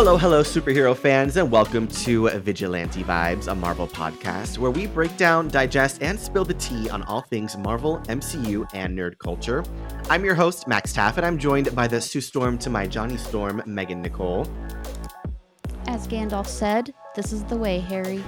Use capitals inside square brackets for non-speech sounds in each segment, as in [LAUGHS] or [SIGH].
Hello, hello, superhero fans, and welcome to Vigilante Vibes, a Marvel podcast where we break down, digest, and spill the tea on all things Marvel, MCU, and nerd culture. I'm your host, Max Taff, and I'm joined by the Sue Storm to my Johnny Storm, Megan Nichole. As Gandalf said, this is the way, Harry.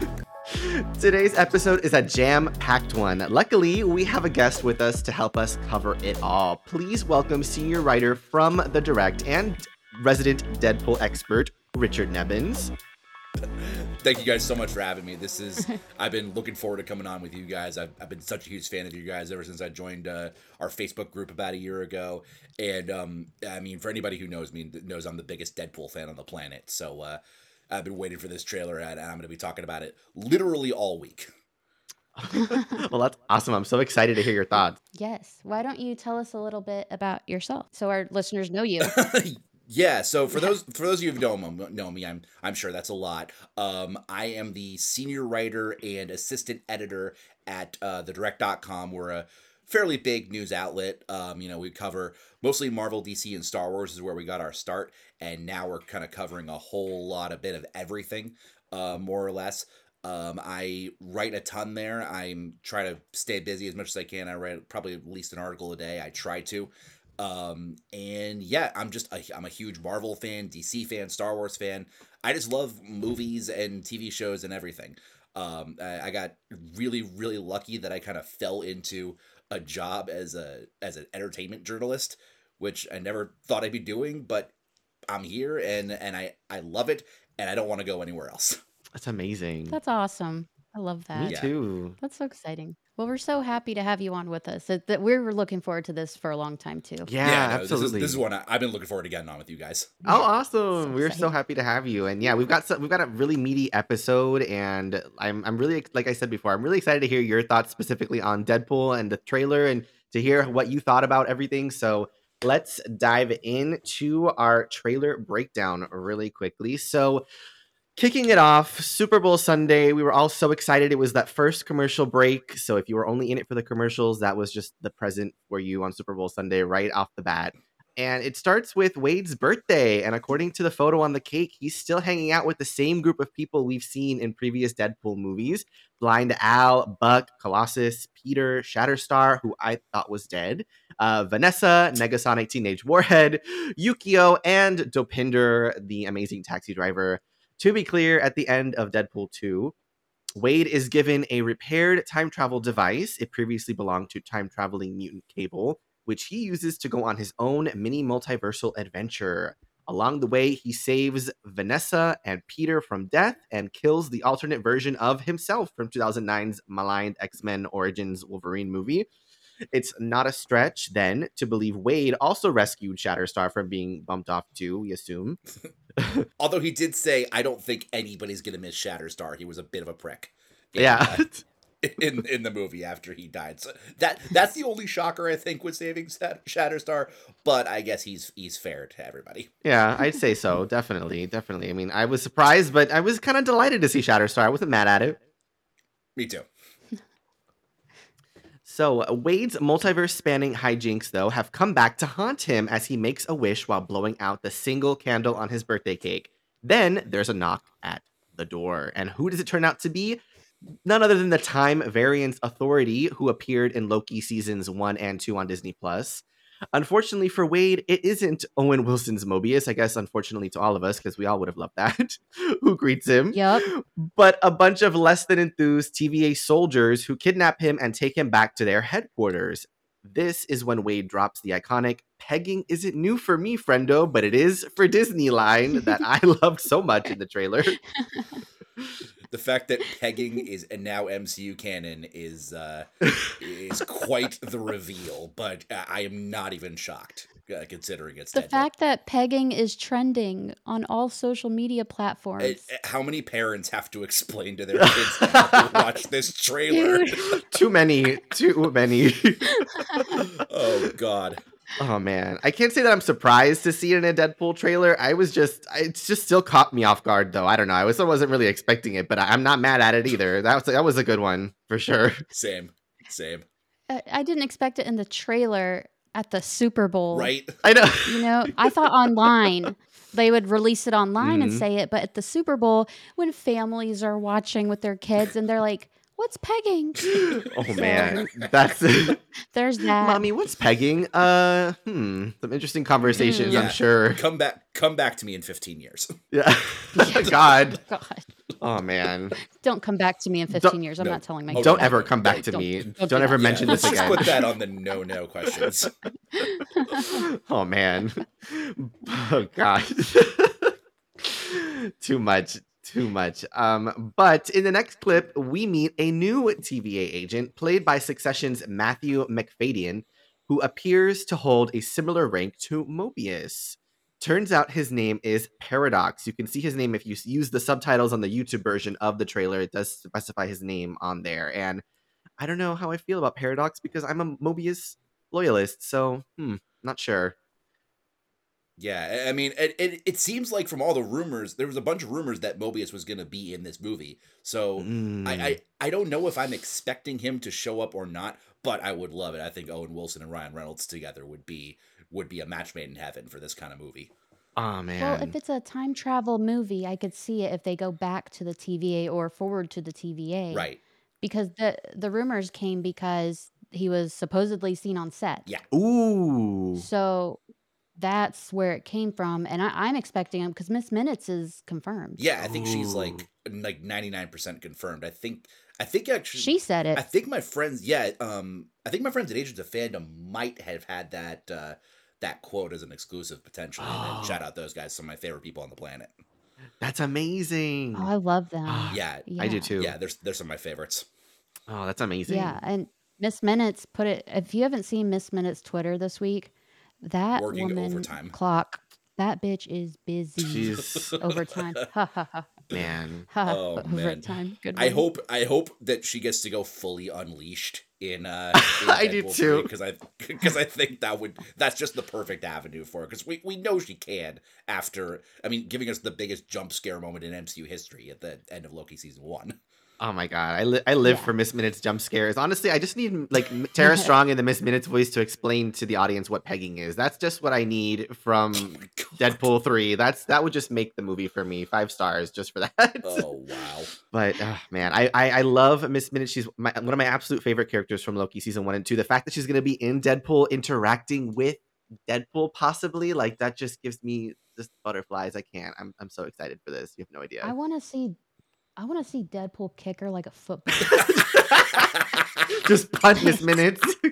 [LAUGHS] Today's episode is a jam packed one. Luckily, we have a guest with us to help us cover it all. Please welcome senior writer from The Direct and resident Deadpool expert, Richard Nebens. Thank you guys so much for having me. This is [LAUGHS] I've been looking forward to coming on with you guys. I've, I've been such a huge fan of you guys ever since I joined uh, our Facebook group about a year ago. And um, I mean, for anybody who knows me, knows I'm the biggest Deadpool fan on the planet. So uh, I've been waiting for this trailer, and I'm going to be talking about it literally all week. [LAUGHS] well, that's awesome. I'm so excited to hear your thoughts. Yes. Why don't you tell us a little bit about yourself so our listeners know you? [LAUGHS] Yeah, so for those for those of you who don't know me, I'm I'm sure that's a lot. Um, I am the senior writer and assistant editor at uh, thedirect.com. We're a fairly big news outlet. Um, you know, we cover mostly Marvel, DC, and Star Wars is where we got our start, and now we're kind of covering a whole lot, a bit of everything, uh, more or less. Um, I write a ton there. I'm trying to stay busy as much as I can. I write probably at least an article a day. I try to. Um, and yeah, I'm just a, I'm a huge Marvel fan, DC fan, Star Wars fan. I just love movies and TV shows and everything. Um, I, I got really really lucky that I kind of fell into a job as a as an entertainment journalist, which I never thought I'd be doing, but I'm here and and I I love it and I don't want to go anywhere else. That's amazing. That's awesome. I love that. Me too. That's so exciting. Well, we're so happy to have you on with us. That, that we're looking forward to this for a long time too. Yeah, yeah no, absolutely. This is, this is one I, have been looking forward to getting on with you guys. [LAUGHS] Oh, awesome! we're so happy to have you, and yeah, we've got some, we've got a really meaty episode, and I'm I'm really like I said before, I'm really excited to hear your thoughts specifically on Deadpool and the trailer, and to hear what you thought about everything. So let's dive into our trailer breakdown really quickly. So Kicking it off, Super Bowl Sunday, we were all so excited. It was that first commercial break. So if you were only in it for the commercials, that was just the present for you on Super Bowl Sunday right off the bat. And it starts with Wade's birthday. And according to the photo on the cake, he's still hanging out with the same group of people we've seen in previous Deadpool movies Blind Al, Buck, Colossus, Peter, Shatterstar, who I thought was dead, uh, Vanessa, Negasonic Teenage Warhead, Yukio, and Dopinder, the amazing taxi driver. To be clear, at the end of Deadpool 2, Wade is given a repaired time travel device. It previously belonged to time traveling mutant Cable, which he uses to go on his own mini multiversal adventure. Along the way, he saves Vanessa and Peter from death and kills the alternate version of himself from 2009's maligned X Men Origins Wolverine movie. It's not a stretch then to believe Wade also rescued Shatterstar from being bumped off too, we assume. [LAUGHS] [LAUGHS] Although he did say, I don't think anybody's going to miss Shatterstar. He was a bit of a prick. In, yeah. Uh, [LAUGHS] in in the movie after he died. So that that's the only shocker I think with saving Shatterstar, but I guess he's he's fair to everybody. Yeah, I'd say so. [LAUGHS] definitely, definitely. I mean, I was surprised, but I was kind of delighted to see Shatterstar. I wasn't mad at it. Me too. So, Wade's multiverse spanning hijinks, though, have come back to haunt him as he makes a wish while blowing out the single candle on his birthday cake. Then there's a knock at the door. And who does it turn out to be? None other than the Time Variance Authority, who appeared in Loki seasons one and two on Disney Plus. Unfortunately for Wade, it isn't Owen Wilson's Mobius. I guess, unfortunately to all of us, because we all would have loved that, [LAUGHS] who greets him. Yep. But a bunch of less than enthused TVA soldiers who kidnap him and take him back to their headquarters. This is when Wade drops the iconic pegging isn't new for me, friendo, but it is for Disney line that [LAUGHS] I [LAUGHS] loved so much in the trailer. The fact that pegging is and now MCU canon is uh, is [LAUGHS] quite the reveal, but I am not even shocked uh, considering it's the fact that pegging is trending on all social media platforms. Uh, how many parents have to explain to their [LAUGHS] kids to watch this trailer? [LAUGHS] too many, too many. oh God. Oh man, I can't say that I'm surprised to see it in a Deadpool trailer. I was just, it's just still caught me off guard though. I don't know. I was, I wasn't really expecting it, but I, am not mad at it either. That was that was a good one for sure. [LAUGHS] Same, same. I didn't expect it in the trailer at the Super Bowl. Right. I know. [LAUGHS] You know, I thought online they would release it online and Mhm. say it, but at the Super Bowl, when families are watching with their kids and they're like, "What's pegging?" [LAUGHS] Oh man, that's [LAUGHS] There's that. mommy. What's pegging? Uh, hmm, some interesting conversations. I'm sure. Come back, come back to me in 15 years. [LAUGHS] Yeah. God. God, Oh man. don't come back to me in 15 years. I'm no. not telling my kids Don't that. ever come back to don't- me. don't Don't, do ever that. mention Let's this just again. put that on the no-no questions. oh man. Oh god. too much. Too much. Um, but in the next clip, we meet a new TVA agent played by Succession's Matthew Macfadyen, who appears to hold a similar rank to Mobius. Turns out his name is Paradox. You can see his name if you use the subtitles on the YouTube version of the trailer. It does specify his name on there. And I don't know how I feel about Paradox because I'm a Mobius loyalist. So, hmm, not sure. Yeah, I- I mean, it, it, it seems like from all the rumors, there was a bunch of rumors that Mobius was going to be in this movie. So Mm. I, I, I don't know if I'm expecting him to show up or not, but I would love it. I think Owen Wilson and Ryan Reynolds together would be would be a match made in heaven for this kind of movie. Oh man. Well, if it's a time travel movie, I could see it if they go back to the TVA or forward to the TVA. Right. Because the the rumors came because he was supposedly seen on set. Yeah. Ooh. So that's where it came from, and I, I'm expecting him because Miss Minutes is confirmed. Yeah, I think she's like like 99% confirmed. I think I think actually She said it. I think my friends, yeah, um, I think my friends at Agents of Fandom might have had that uh, that quote as an exclusive potentially. Oh. then [GASPS] shout out those guys, some of my favorite people on the planet. That's amazing. oh, I love them. Yeah, I do Yeah. too. yeah, there's there's some of my favorites. Oh, that's amazing. Yeah, and Miss Minutes put it. If you haven't seen Miss Minutes Twitter this week, that Working woman overtime. clock, that bitch is busy. She's overtime. [LAUGHS] Man. Ha ha. Oh, man. Overtime. Good. I hope I hope that she gets to go fully unleashed in uh [LAUGHS] I do too. because I because I think that would that's just the perfect avenue for her because we, we know she can after I mean giving us the biggest jump scare moment in MCU history at the end of Loki season one. Oh my god, I, li- I live Yeah. for Miss Minutes jump scares. Honestly, I just need like M- [LAUGHS] Tara Strong in the Miss Minutes voice to explain to the audience what pegging is. That's just what I need from Oh. Deadpool three. That's that would just make the movie for me five stars just for that. Oh [LAUGHS] wow. But uh, man, I, I I love Miss Minutes. She's my, one of my absolute favorite characters from Loki season one and two. The fact that she's going to be in Deadpool interacting with Deadpool, possibly like that, just gives me just butterflies. I can't. I'm I'm so excited for this. You have no idea. I want to see. I want to see Deadpool kick her like a football. [LAUGHS] just punt Miss Minutes. [LAUGHS]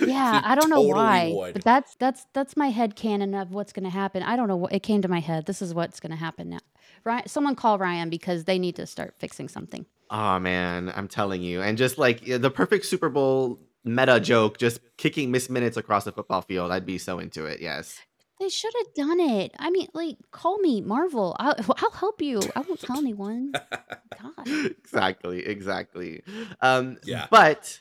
yeah, He I don't know totally why, would. but that's that's that's my head canon of what's going to happen. I don't know what it came to my head. This is what's going to happen now. Ryan, someone call Ryan because they need to start fixing something. oh man, I'm telling you, and just like the perfect Super Bowl meta joke, just kicking Miss Minutes across the football field. I'd be so into it. Yes. They should have done it. I mean, like, call me Marvel. I'll, [LAUGHS] I'll help you. I won't tell anyone. [LAUGHS] God. exactly, exactly. Um, Yeah. But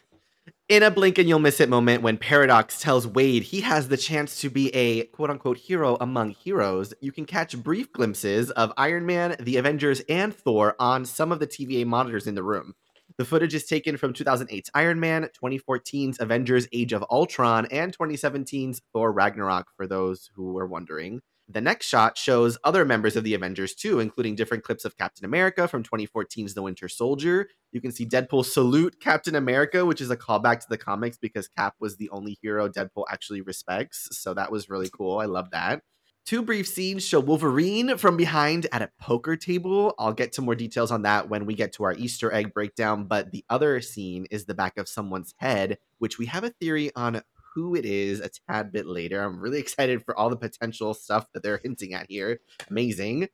in a blink and you'll miss it moment when Paradox tells Wade he has the chance to be a quote unquote hero among heroes, you can catch brief glimpses of Iron Man, the Avengers, and Thor on some of the TVA monitors in the room. The footage is taken from 2008's Iron Man, 2014's Avengers Age of Ultron, and 2017's Thor Ragnarok, for those who were wondering. The next shot shows other members of the Avengers too, including different clips of Captain America from 2014's The Winter Soldier. You can see Deadpool salute Captain America, which is a callback to the comics because Cap was the only hero Deadpool actually respects. So that was really cool. I love that. Two brief scenes show Wolverine from behind at a poker table. I'll get to more details on that when we get to our Easter egg breakdown. But the other scene is the back of someone's head, which we have a theory on who it is a tad bit later. I'm really excited for all the potential stuff that they're [LAUGHS] hinting at here. Amazing.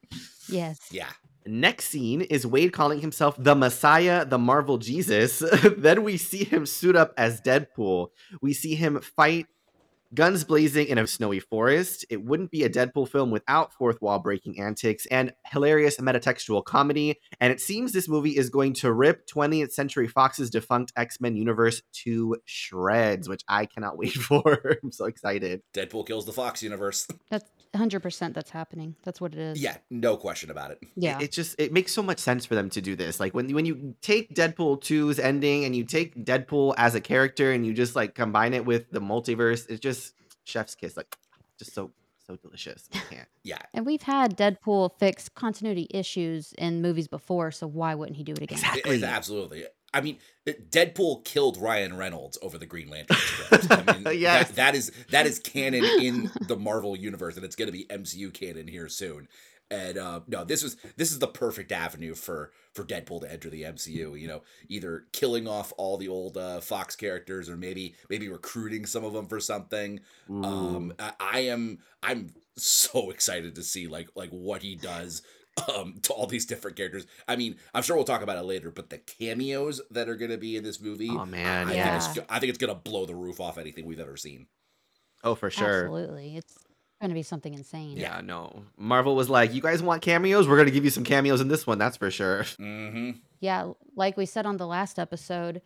Yes. Yeah. Next scene is Wade calling himself the Messiah, the Marvel Jesus. [LAUGHS] then we see him suit up as Deadpool. We see him fight guns blazing in a snowy forest. It wouldn't be a Deadpool film without fourth wall breaking antics and hilarious metatextual comedy. And it seems this movie is going to rip 20th Century Fox's defunct X Men universe to shreds, which I cannot [LAUGHS] wait for. I'm so excited. Deadpool kills the Fox universe. That's 100% that's happening. That's what it is. yeah, no question about it. Yeah. it, it just it makes so much sense for them to do this like when when you take deadpool 2's ending and you take deadpool as a character and you just like combine it with the multiverse it's just chef's kiss like just so so delicious. I can't. [LAUGHS] Yeah, And we've had Deadpool fix continuity issues in movies before, so why wouldn't he do it again? Exactly. it's absolutely. I mean, Deadpool killed Ryan Reynolds over the Green Lantern script. I mean, [LAUGHS] Yes. that, that is that is canon in the Marvel universe, and it's going to be MCU canon here soon. And uh, no, this was this is the perfect avenue for for Deadpool to enter the MCU. You know, either killing off all the old uh, Fox characters, or maybe maybe recruiting some of them for something. Um, I, I am I'm so [LAUGHS] excited to see like like what he does um to all these different characters. I mean, I'm sure we'll talk about it later, but the cameos that are going to be in this movie, Oh, man, I, yeah. think it's, I think it's going to blow the roof off anything we've ever seen. oh, for sure. Absolutely. It's going to be something insane. Yeah, no. Marvel was like, "You guys want cameos? We're gonna give you some cameos in this one. That's for sure." [LAUGHS] Mm-hmm. Yeah, like we said on the last episode,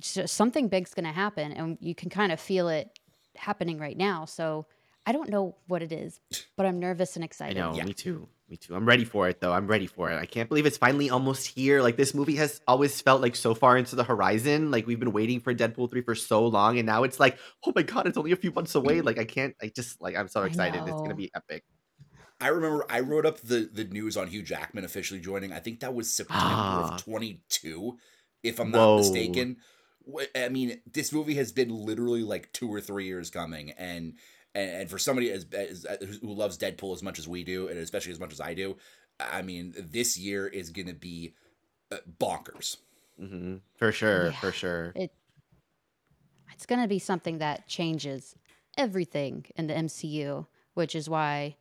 something big's going to happen, and you can kind of feel it happening right now. So I don't know what it is, [LAUGHS] but I'm nervous and excited. I excited. know. Yeah. Me too. Me too. I'm ready for it, though. I'm ready for it. I can't believe it's finally almost here. Like this movie has always felt like so far into the horizon. Like we've been waiting for Deadpool three for so long, and now it's like, oh my god, it's only a few months away. Like I can't. I just like I'm so excited. It's gonna be epic. I remember I wrote up the the news on Hugh Jackman officially joining. I think that was September Ah. of [GASPS] 22, if I'm not Whoa. mistaken. I mean, this movie has been literally like two or three years coming, and and, and for somebody as, as who loves Deadpool as much as we do, and especially as much as I do, I mean, this year is going to be uh, bonkers. hmm For sure. Yeah. For sure. It it's going to be something that changes everything in the MCU, which is why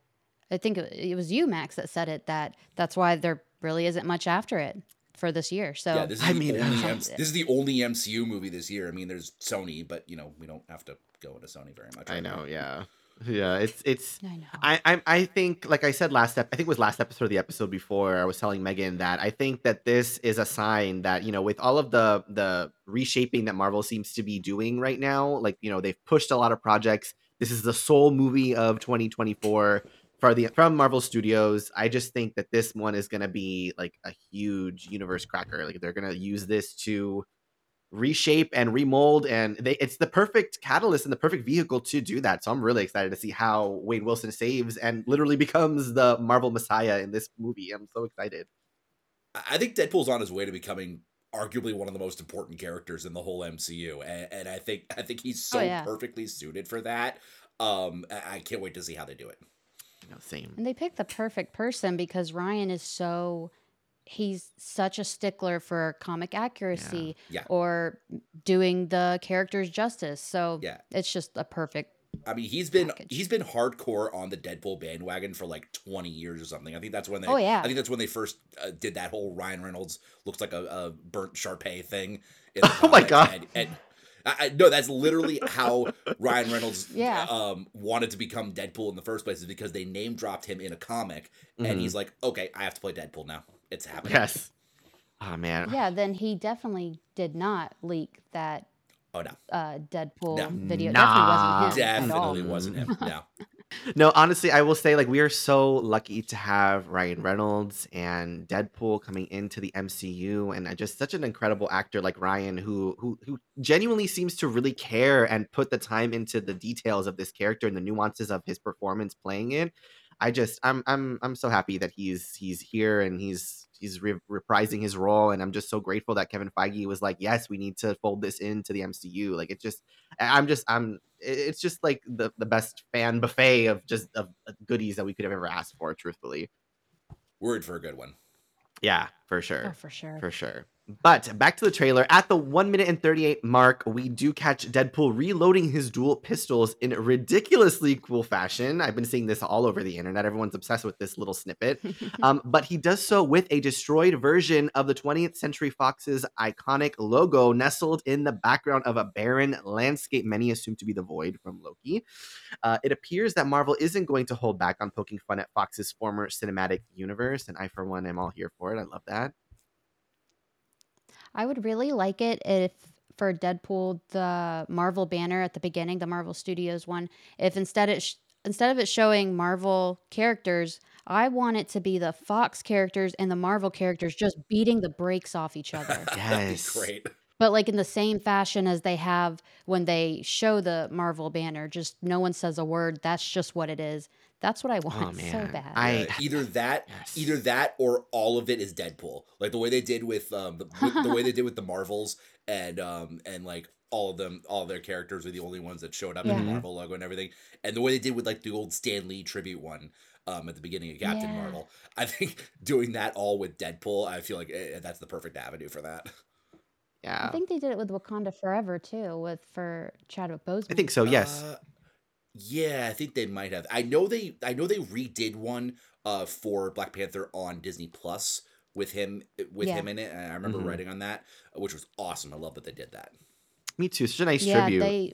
I think it it was you, Max, that said it. That that's why there really isn't much after it for this year. So yeah, this is I mean, only [LAUGHS] uh, this is the only MCU movie this year. I mean, there's Sony, but you know we don't have to go into Sony very much. I right know. now. Yeah. Yeah. It's it's. I know. I, I I think, like I said last ep- I think it was last episode of the episode before. I was telling Megan that I think that this is a sign that you know, with all of the the reshaping that Marvel seems to be doing right now, like you know, they've pushed a lot of projects. This is the sole movie of 2024 for the from Marvel Studios. I just think that this one is gonna be like a huge universe cracker. Like they're gonna use this to reshape and remold and they it's the perfect catalyst and the perfect vehicle to do that so i'm really excited to see how wade wilson saves and literally [LAUGHS] becomes the marvel messiah in this movie i'm so excited I I think Deadpool's on his way to becoming arguably one of the most important characters in the whole MCU, and, and I think I think he's so Oh, yeah. perfectly suited for that. Um, I I can't wait to see how they do it. you know same And they picked the perfect person because Ryan is so he's such a stickler for comic accuracy Yeah. or doing the characters justice. So Yeah. it's just a perfect I mean, he's been Package. he's been hardcore on the Deadpool bandwagon for like twenty years or something. I think that's when they. Oh, yeah. I think that's when they first uh, did that whole Ryan Reynolds looks like a, a burnt Shar-Pei thing. in the [LAUGHS] Oh my God. And, and I, I, no, that's literally how Ryan Reynolds [LAUGHS] Yeah. um, wanted to become Deadpool in the first place is because they name dropped him in a comic, Mhm. and he's like, okay, I have to play Deadpool now. It's happening. yes [LAUGHS] oh man yeah, then he definitely did not leak that Oh no, uh Deadpool No. video. Nah. Definitely wasn't him definitely wasn't him. No. [LAUGHS] no honestly i will say like we are so lucky to have ryan reynolds and deadpool coming into the mcu and just such an incredible actor like ryan who who who genuinely seems to really care and put the time into the details of this character and the nuances of his performance playing it i just i'm i'm i'm so happy that he's he's here and he's he's re- reprising his role and i'm just so grateful that kevin feige was like yes we need to fold this into the mcu like it just I- i'm just i'm it's just like the the best fan buffet of just of uh, goodies that we could have ever asked for truthfully We're for a good one. yeah for sure Oh, for sure. for sure. But back to the trailer. At the 1 minute and 38 mark, we do catch Deadpool reloading his dual pistols in ridiculously cool fashion. I've been seeing this all over the internet. Everyone's obsessed with this little snippet. [LAUGHS] Um, but he does so with a destroyed version of the 20th Century Fox's iconic logo nestled in the background of a barren landscape, many assume to be the Void from Loki. Uh, it appears that Marvel isn't going to hold back on poking fun at Fox's former cinematic universe, and I, for one, am all here for it. I love that. I would really like it if for Deadpool the Marvel banner at the beginning, the Marvel Studios one, if instead it sh- instead of it showing Marvel characters, I want it to be the Fox characters and the Marvel characters just beating the brakes off each other. [LAUGHS] That'd be Yes. great. But like in the same fashion as they have when they show the Marvel banner, just no one says a word. That's just what it is. That's what I want so bad. I- Uh, either that, Yes. either that, or all of it is Deadpool. Like the way they did with um, the, with the way they did with the Marvels, and um, and like all of them, all of their characters are the only ones that showed up in the Marvel logo and everything. And the way they did with like the old Stan Lee tribute one. Um, at the beginning of Captain Yeah. Marvel, [LAUGHS] I think doing that all with Deadpool, I feel like eh, that's the perfect avenue for that. Yeah. I think they did it with Wakanda Forever too, with for Chadwick Boseman. I think so. Yes. Uh, yeah, I think they might have. I know they. I know they redid one uh for Black Panther on Disney Plus with him with Yeah. him in it. And I remember Mhm. writing on that, which was awesome. I love that they did that. Me too. Such a nice yeah, tribute. they.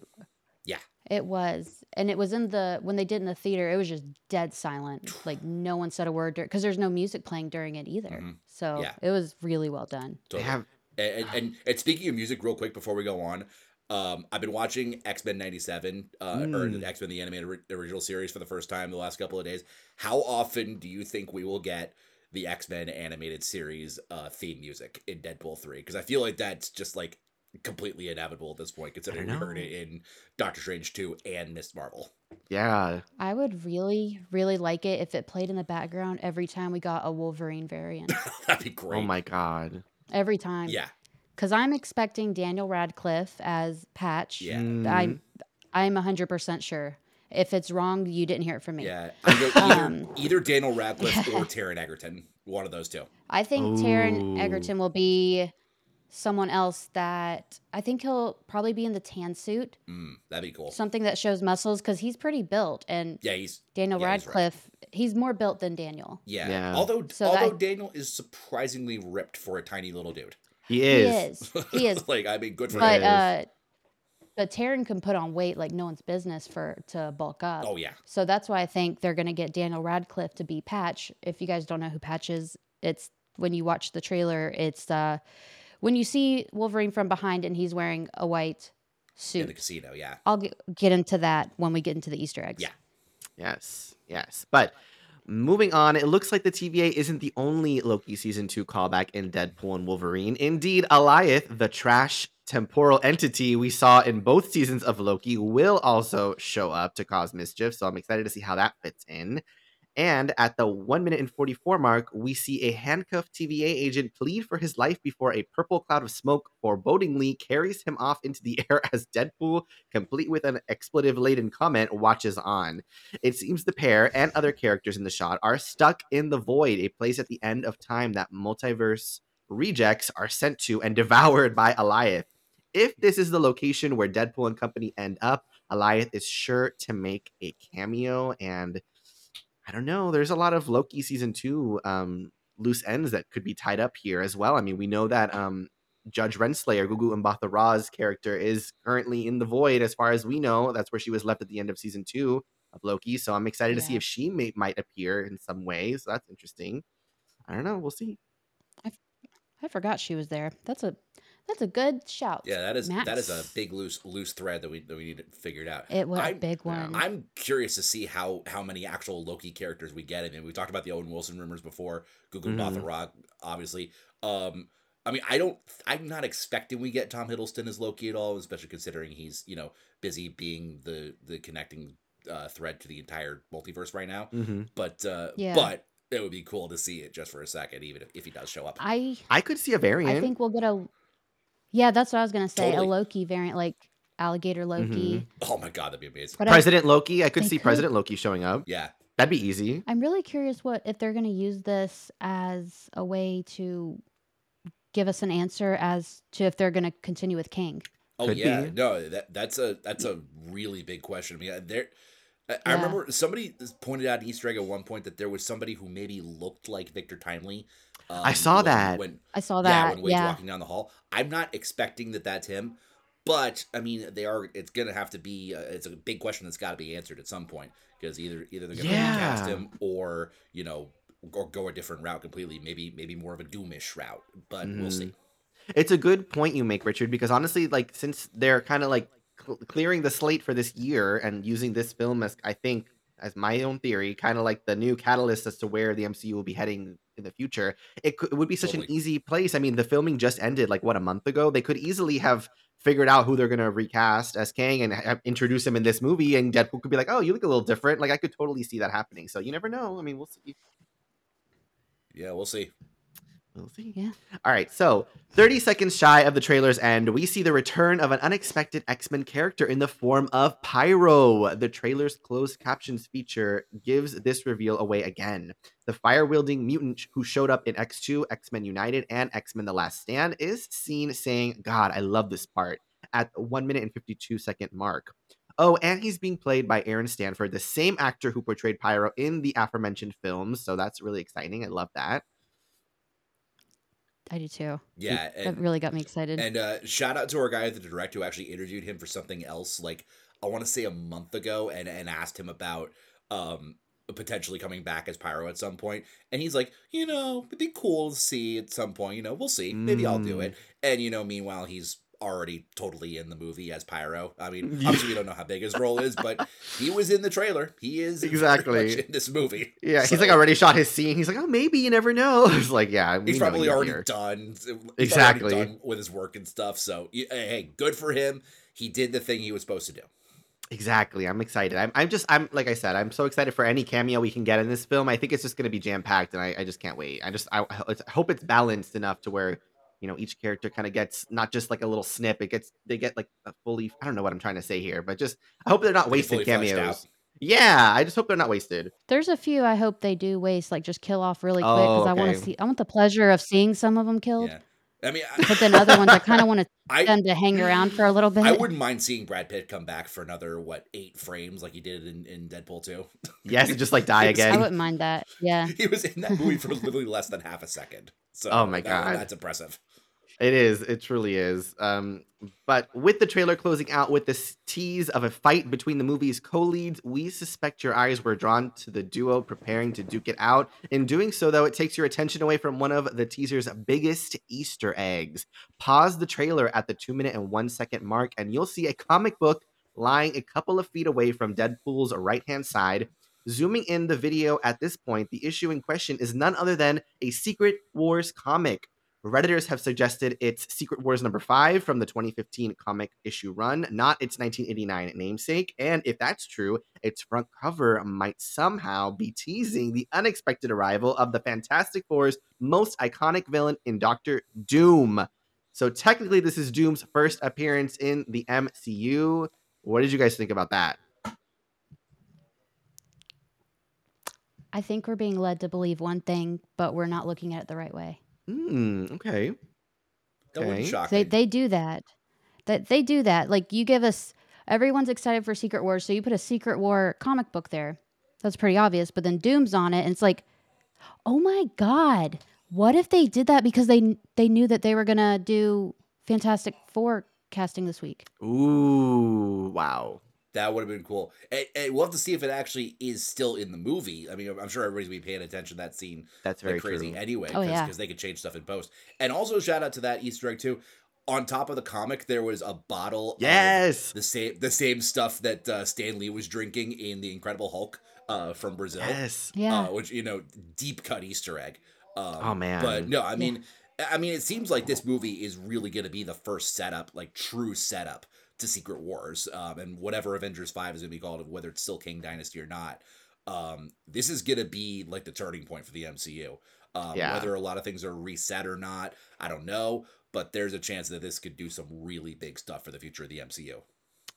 Yeah. It was, and it was in the when they did in the theater. It was just dead silent. [SIGHS] Like no one said a word because there's no music playing during it either. Mhm. So Yeah. it was really well done. They Totally. have And, and, and, and speaking of music, real quick before we go on, um, I've been watching X Men '97 uh, or Mm. X Men the animated ori- original series for the first time the last couple of days. How often do you think we will get the X Men animated series uh, theme music in Deadpool three? Because I feel like that's just like completely inevitable at this point, considering we heard it in Doctor Strange two and Miss Marvel. yeah. I would really, really like it if it played in the background every time we got a Wolverine variant. [LAUGHS] That'd be great. Oh my god. every time. Yeah, Because I'm expecting Daniel Radcliffe as Patch. Yeah. I'm I'm 100% sure. If it's wrong, you didn't hear it from me. yeah. Either, either, Um, either Daniel [LAUGHS] Radcliffe yeah. or Taron Egerton, one of those two. I think Taron Ooh. Egerton will be someone else that I think he'll probably be in the tan suit, Mm, that'd be cool. something that shows muscles because he's pretty built. And Yeah, he's Daniel yeah, he's right. Radcliffe, he's more built than Daniel. Yeah. Yeah. Although So although that- Daniel is surprisingly ripped for a tiny little dude. He He is. is. He is. [LAUGHS] like I mean, good for but him. Yes. uh, but Taron can put on weight like no one's business for to bulk up. Oh yeah. So that's why I think they're going to get Daniel Radcliffe to be Patch. If you guys don't know who Patch is, it's when you watch the trailer, it's uh when you see Wolverine from behind and he's wearing a white suit. In the casino, yeah. I'll get, get into that when we get into the Easter eggs. Yeah. Yes, yes. But moving on, it looks like the TVA isn't the only Loki season two callback in Deadpool and Wolverine. Indeed, Alioth, the trash temporal entity we saw in both seasons of Loki, will also show up to cause mischief. So I'm excited to see how that fits in. And at the one minute and 44 mark, we see a handcuffed TVA agent plead for his life before a purple cloud of smoke forebodingly carries him off into the [LAUGHS] air as Deadpool, complete with an expletive laden comment, watches on. It seems the pair and other characters in the shot are stuck in the void, a place at the end of time that multiverse rejects are sent to and [LAUGHS] devoured by Alioth. If this is the location where Deadpool and company end up, Alioth is sure to make a cameo. And I don't know, there's a lot of Loki season two um, loose ends that could be tied up here as well. I mean, we know that um, Judge Renslayer, Gugu Mbatha Raw's character, is currently in the void as far as we know. That's where she was left at the end of season two of Loki. So I'm excited to see if she may, might appear in some way. So that's interesting. I don't know. We'll see. I forgot she was there. That's a that's a good shout. Yeah, that is that is a big loose loose thread that we that we need to figure it out. It was a I'm- big one. I'm curious to see how how many actual Loki characters we get. I mean, we talked about the Owen Wilson rumors before. Google mm Rock, obviously. Um, I mean, I don't. I'm not expecting we get Tom Hiddleston as Loki at all, especially considering he's you know busy being the the connecting uh, thread to the entire multiverse right now. hmm But uh, Yeah. but it would be cool to see it just for a second, even if, if he does show up. I I could see a variant. I think we'll get a Yeah, that's what I was going to say. Totally. A Loki variant like alligator Loki. Mm-hmm. Oh my god, that'd be amazing. But I, President Loki. I could see could. President Loki showing up. Yeah, That'd be easy. I'm really curious what if they're going to use this as a way to give us an answer as to if they're going to continue with Kang. Oh Could yeah, be. no, that that's a that's a really big question. I mean, uh, there. I, I remember somebody pointed out an Easter egg at one point that there was somebody who maybe looked like Victor Timely. Um, I saw when- that. when I saw that. yeah that. when Wade's Yeah. walking down the hall. I'm not expecting that that's him, but I mean they are. It's gonna have to be. Uh, it's a big question that's got to be answered at some point because either either they're gonna Yeah. recast him or you know or go a different route completely. Maybe maybe more of a Doomish route, but we'll Mhm. see. It's a good point you make, Richard, because honestly, like since they're kind of like cl- clearing the slate for this year and using this film as I think as my own theory, kind of like the new catalyst as to where the MCU will be heading in the future. It, could, it would be such an easy place. I mean, the filming just ended like what a month ago. They could easily have figured out who they're going to recast as Kang and ha- introduce him in this movie, and Deadpool could be like, "Oh, you look a little different." Like I could totally see that happening. So you never know. I mean, we'll see. Yeah, we'll see. We'll see. Yeah. All right. So 30 seconds shy of the trailer's end, we see the return of an unexpected X Men character in the form of Pyro. The trailer's closed captions feature gives this reveal away again. The fire wielding mutant who showed up in X2, X Men United, and X Men The Last Stand is seen saying, God, I love this part, at the 1 minute and 52 second mark. Oh, and he's being played by Aaron Stanford, the same actor who portrayed Pyro in the aforementioned films. So that's really exciting. I love that. I do too. Yeah, that really got me excited. and uh, shout out to our guy at the director, who actually interviewed him for something else. Like I want to say a month ago, and and asked him about um potentially coming back as Pyro at some point. point, and he's like, you know, it'd be cool to see at some point. You know, we'll see. Maybe I'll do Mm. it. And you know, meanwhile, he's already totally in the movie as Pyro. I mean, [LAUGHS] obviously we don't know how big his role is, but he was in the trailer. He is Exactly. in this movie. Yeah, he's like already shot his scene. He's like, oh, maybe you never know. [LAUGHS] It's like, yeah, He's probably already here. done. He's already Exactly. done with his work and stuff. So, hey, good for him. He did the thing he was supposed to do. Exactly. I'm excited. I'm, I'm just, I'm like I said, I'm so excited for any cameo we can get in this film. I think it's just going to be jam packed, and I, I just can't wait. I just, I, I hope it's balanced enough to where, you know, each character kind of gets not just like a little snip. It gets, they get like a fully. I don't know what I'm trying to say here, but just, I hope they're not Like, wasted cameos. Yeah, I just hope they're not wasted. There's a few I hope they do waste, like just kill off really quick because Oh, I want to see. I want the pleasure of seeing some of them killed. Yeah. I mean, I, But then other ones, I kind of want to [LAUGHS] I, them to hang around for a little bit. I wouldn't mind seeing Brad Pitt come back for another, what, eight frames like he did in, in Deadpool 2. Yes, and just like die [LAUGHS] again. I wouldn't mind that. Yeah. [LAUGHS] he was in that movie for literally less than half a second. Oh so, Oh my that- God. That's impressive. It is. It truly is. Um, but with the trailer closing out with this tease of a fight between the movie's co-leads, we suspect your eyes were drawn to the duo preparing to duke it out. In doing so, though, it takes your attention away from one of the teaser's biggest Easter eggs. Pause the trailer at the two minute and one second mark, and you'll see a comic book lying a couple of feet away from Deadpool's right hand side. Zooming in the video at this point, the issue in question is none other than a Secret Wars comic. Redditors have suggested it's Secret Wars number five from the 2015 comic issue run, not its 1989 namesake. And if that's true, its front cover might somehow be teasing the unexpected arrival of the Fantastic Four's most iconic villain in Doctor Doom. So technically, this is Doom's first appearance in the MCU. What did you guys think about that? I think we're being led to believe one thing, but we're not looking at it the right way. Hmm. Okay. That wouldn't Okay. shock They they do that. That they do that. Like you give us everyone's excited for Secret Wars, so you put a Secret War comic book there. That's pretty obvious. But then Doom's on it, and it's like, oh my god, what if they did that because they they knew that they were gonna do Fantastic Four casting this week? Ooh. Wow. That would have been cool. And, and we'll have to see if it actually is still in the movie. I mean, I'm sure everybody's gonna be paying attention to that scene That's very like crazy true. anyway, Oh, because yeah. they could change stuff in post. And also shout out to that Easter egg too. On top of the comic, there was a bottle of Yes. the same the same stuff that uh, Stan Lee was drinking in the Incredible Hulk uh, from Brazil. Yes. Yeah. uh, which you know, deep cut Easter egg. Um, Oh, man. But no, I mean, I mean, it seems like this movie is really going to be the first setup, like true setup to Secret Wars, um, and whatever Avengers Five is going to be called, whether it's still Kang Dynasty or not. Um, this is going to be like the turning point for the MCU. Um, Yeah. Whether a lot of things are reset or not, I don't know. But there's a chance that this could do some really big stuff for the future of the MCU.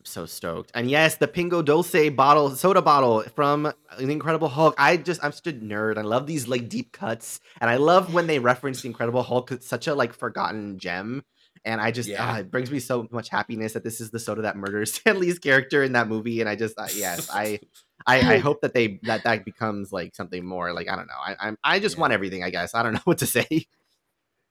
so stoked. And yes, the Pingo Doce bottle, soda bottle from The Incredible Hulk. I just, I'm such a nerd. I love these like deep cuts, and I love when they reference The Incredible Hulk. It's such a like forgotten gem, and I just, Yeah. ah, it brings me so much happiness that this is the soda that murders [LAUGHS] Stan Lee's character in that movie. And I just, uh, yes, I. I, I [LAUGHS] hope that they that that becomes like something more like I don't know I I'm, I just Yeah. want everything I guess I don't [LAUGHS] know what to say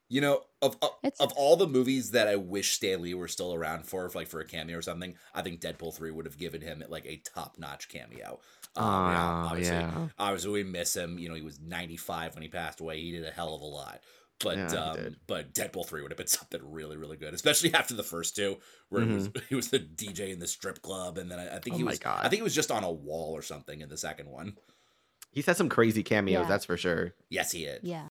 You know, of of, of all the movies that I wish Stan Lee were still around for, like for a cameo or something, I think Deadpool three would have given him like a top notch cameo. Um, oh obviously, yeah obviously we miss him. You know, he was ninety five when he passed away. He did a hell of a lot. But Yeah, um, but Deadpool three would have been [LAUGHS] something really really good, especially after the first two, where he was [LAUGHS] he was the DJ in the strip club, and then I, I think Mm-hmm. Oh he was God. I think he was just on a wall or something in the second one. He's had some crazy cameos, Yeah. that's for sure. Yes, he is. Yeah.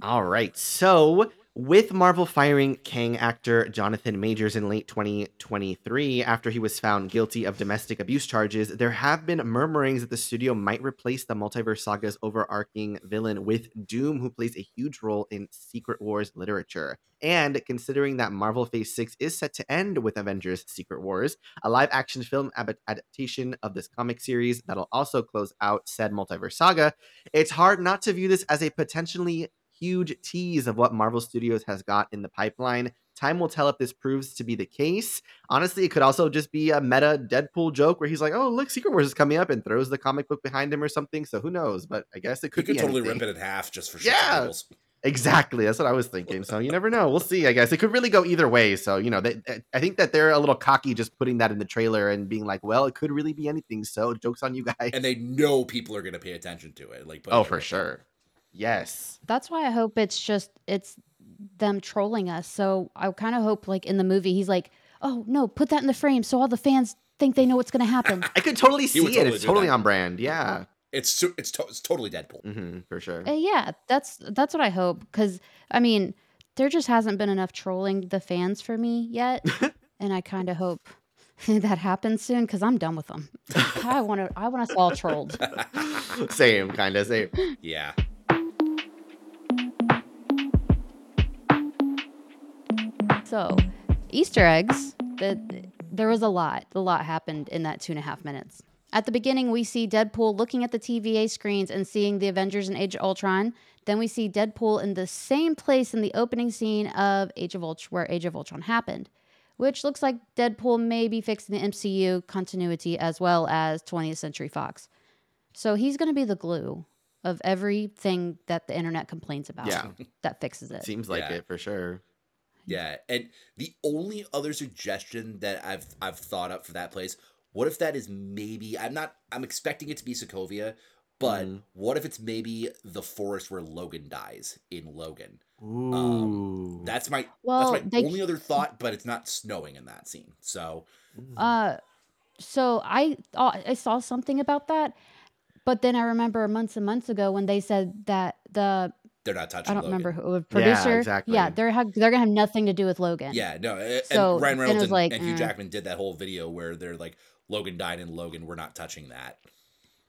All right. So, with Marvel firing Kang actor Jonathan Majors in late 2023 after he was found guilty of domestic abuse charges, there have been murmurings that the studio might replace the Multiverse Saga's overarching villain with Doom, who plays a huge role in Secret Wars literature. And considering that Marvel Phase 6 is set to end with Avengers Secret Wars, a live action film ab- adaptation of this comic series that'll also close out said multiverse saga, it's hard not to view this as a potentially huge tease of what Marvel Studios has got in the pipeline. Time will tell if this proves to be the case. Honestly, it could also just be a meta Deadpool joke where he's like, "Oh, look, Secret Wars is coming up," and throws the comic book behind him or something. So who knows? But I guess it could, could be totally anything. rip it in half just for Yeah. Exactly. That's what I was thinking. So you never know. We'll see. I guess it could really go either way. So you know, they, eh, I think that they're a little cocky just putting that in the trailer and being like, "Well, it could really be anything." So jokes on you guys. and they know people are going to pay attention to it. Like, oh, for sure. Yes. That's why I hope it's just it's them trolling us. So I kind of hope like in the movie he's like, "Oh, no, put that in the frame so all the fans think they know what's going to happen." [LAUGHS] I could totally see would it. it's totally that. on brand. Yeah. It's it's to- it's totally Deadpool. hmm for sure. Uh, yeah, that's that's what I hope cuz I mean, there just hasn't been enough trolling the fans for me yet, [LAUGHS] and I kind of hope [LAUGHS] that happens soon cuz I'm done with them. I want to I want us all trolled. same, kind of same. Yeah. So, Easter eggs. That there was a lot. A lot happened in that two and a half minutes. At the beginning, we see Deadpool looking at the TVA screens and seeing the Avengers and Age of Ultron. Then we see Deadpool in the same place in the opening scene of Age of Ultron, where Age of Ultron happened, which looks like Deadpool may be fixing the MCU continuity as well as 20th Century Fox. So he's going to be the glue of everything that the internet complains about. Yeah. that fixes it. Seems like Yeah. it for sure. Yeah, and the only other suggestion that I've I've thought up for that place, what if that is maybe I'm not I'm expecting it to be Sokovia, but Mhm. what if it's maybe the forest where Logan dies in Logan? Ooh. That's my Well, that's my they only other thought, but it's not snowing in that scene. So Mm. Uh, so I thought I saw something about that, but then I remember months and months ago when they said that the they're not touching I don't Logan. remember who the producer. exactly. Yeah, they're ha- they're gonna have nothing to do with Logan. Yeah, no, a- and So, Ryan Reynolds was and, like, and Hugh mm. Jackman did that whole video where they're like, Logan died and Logan, we're not touching that.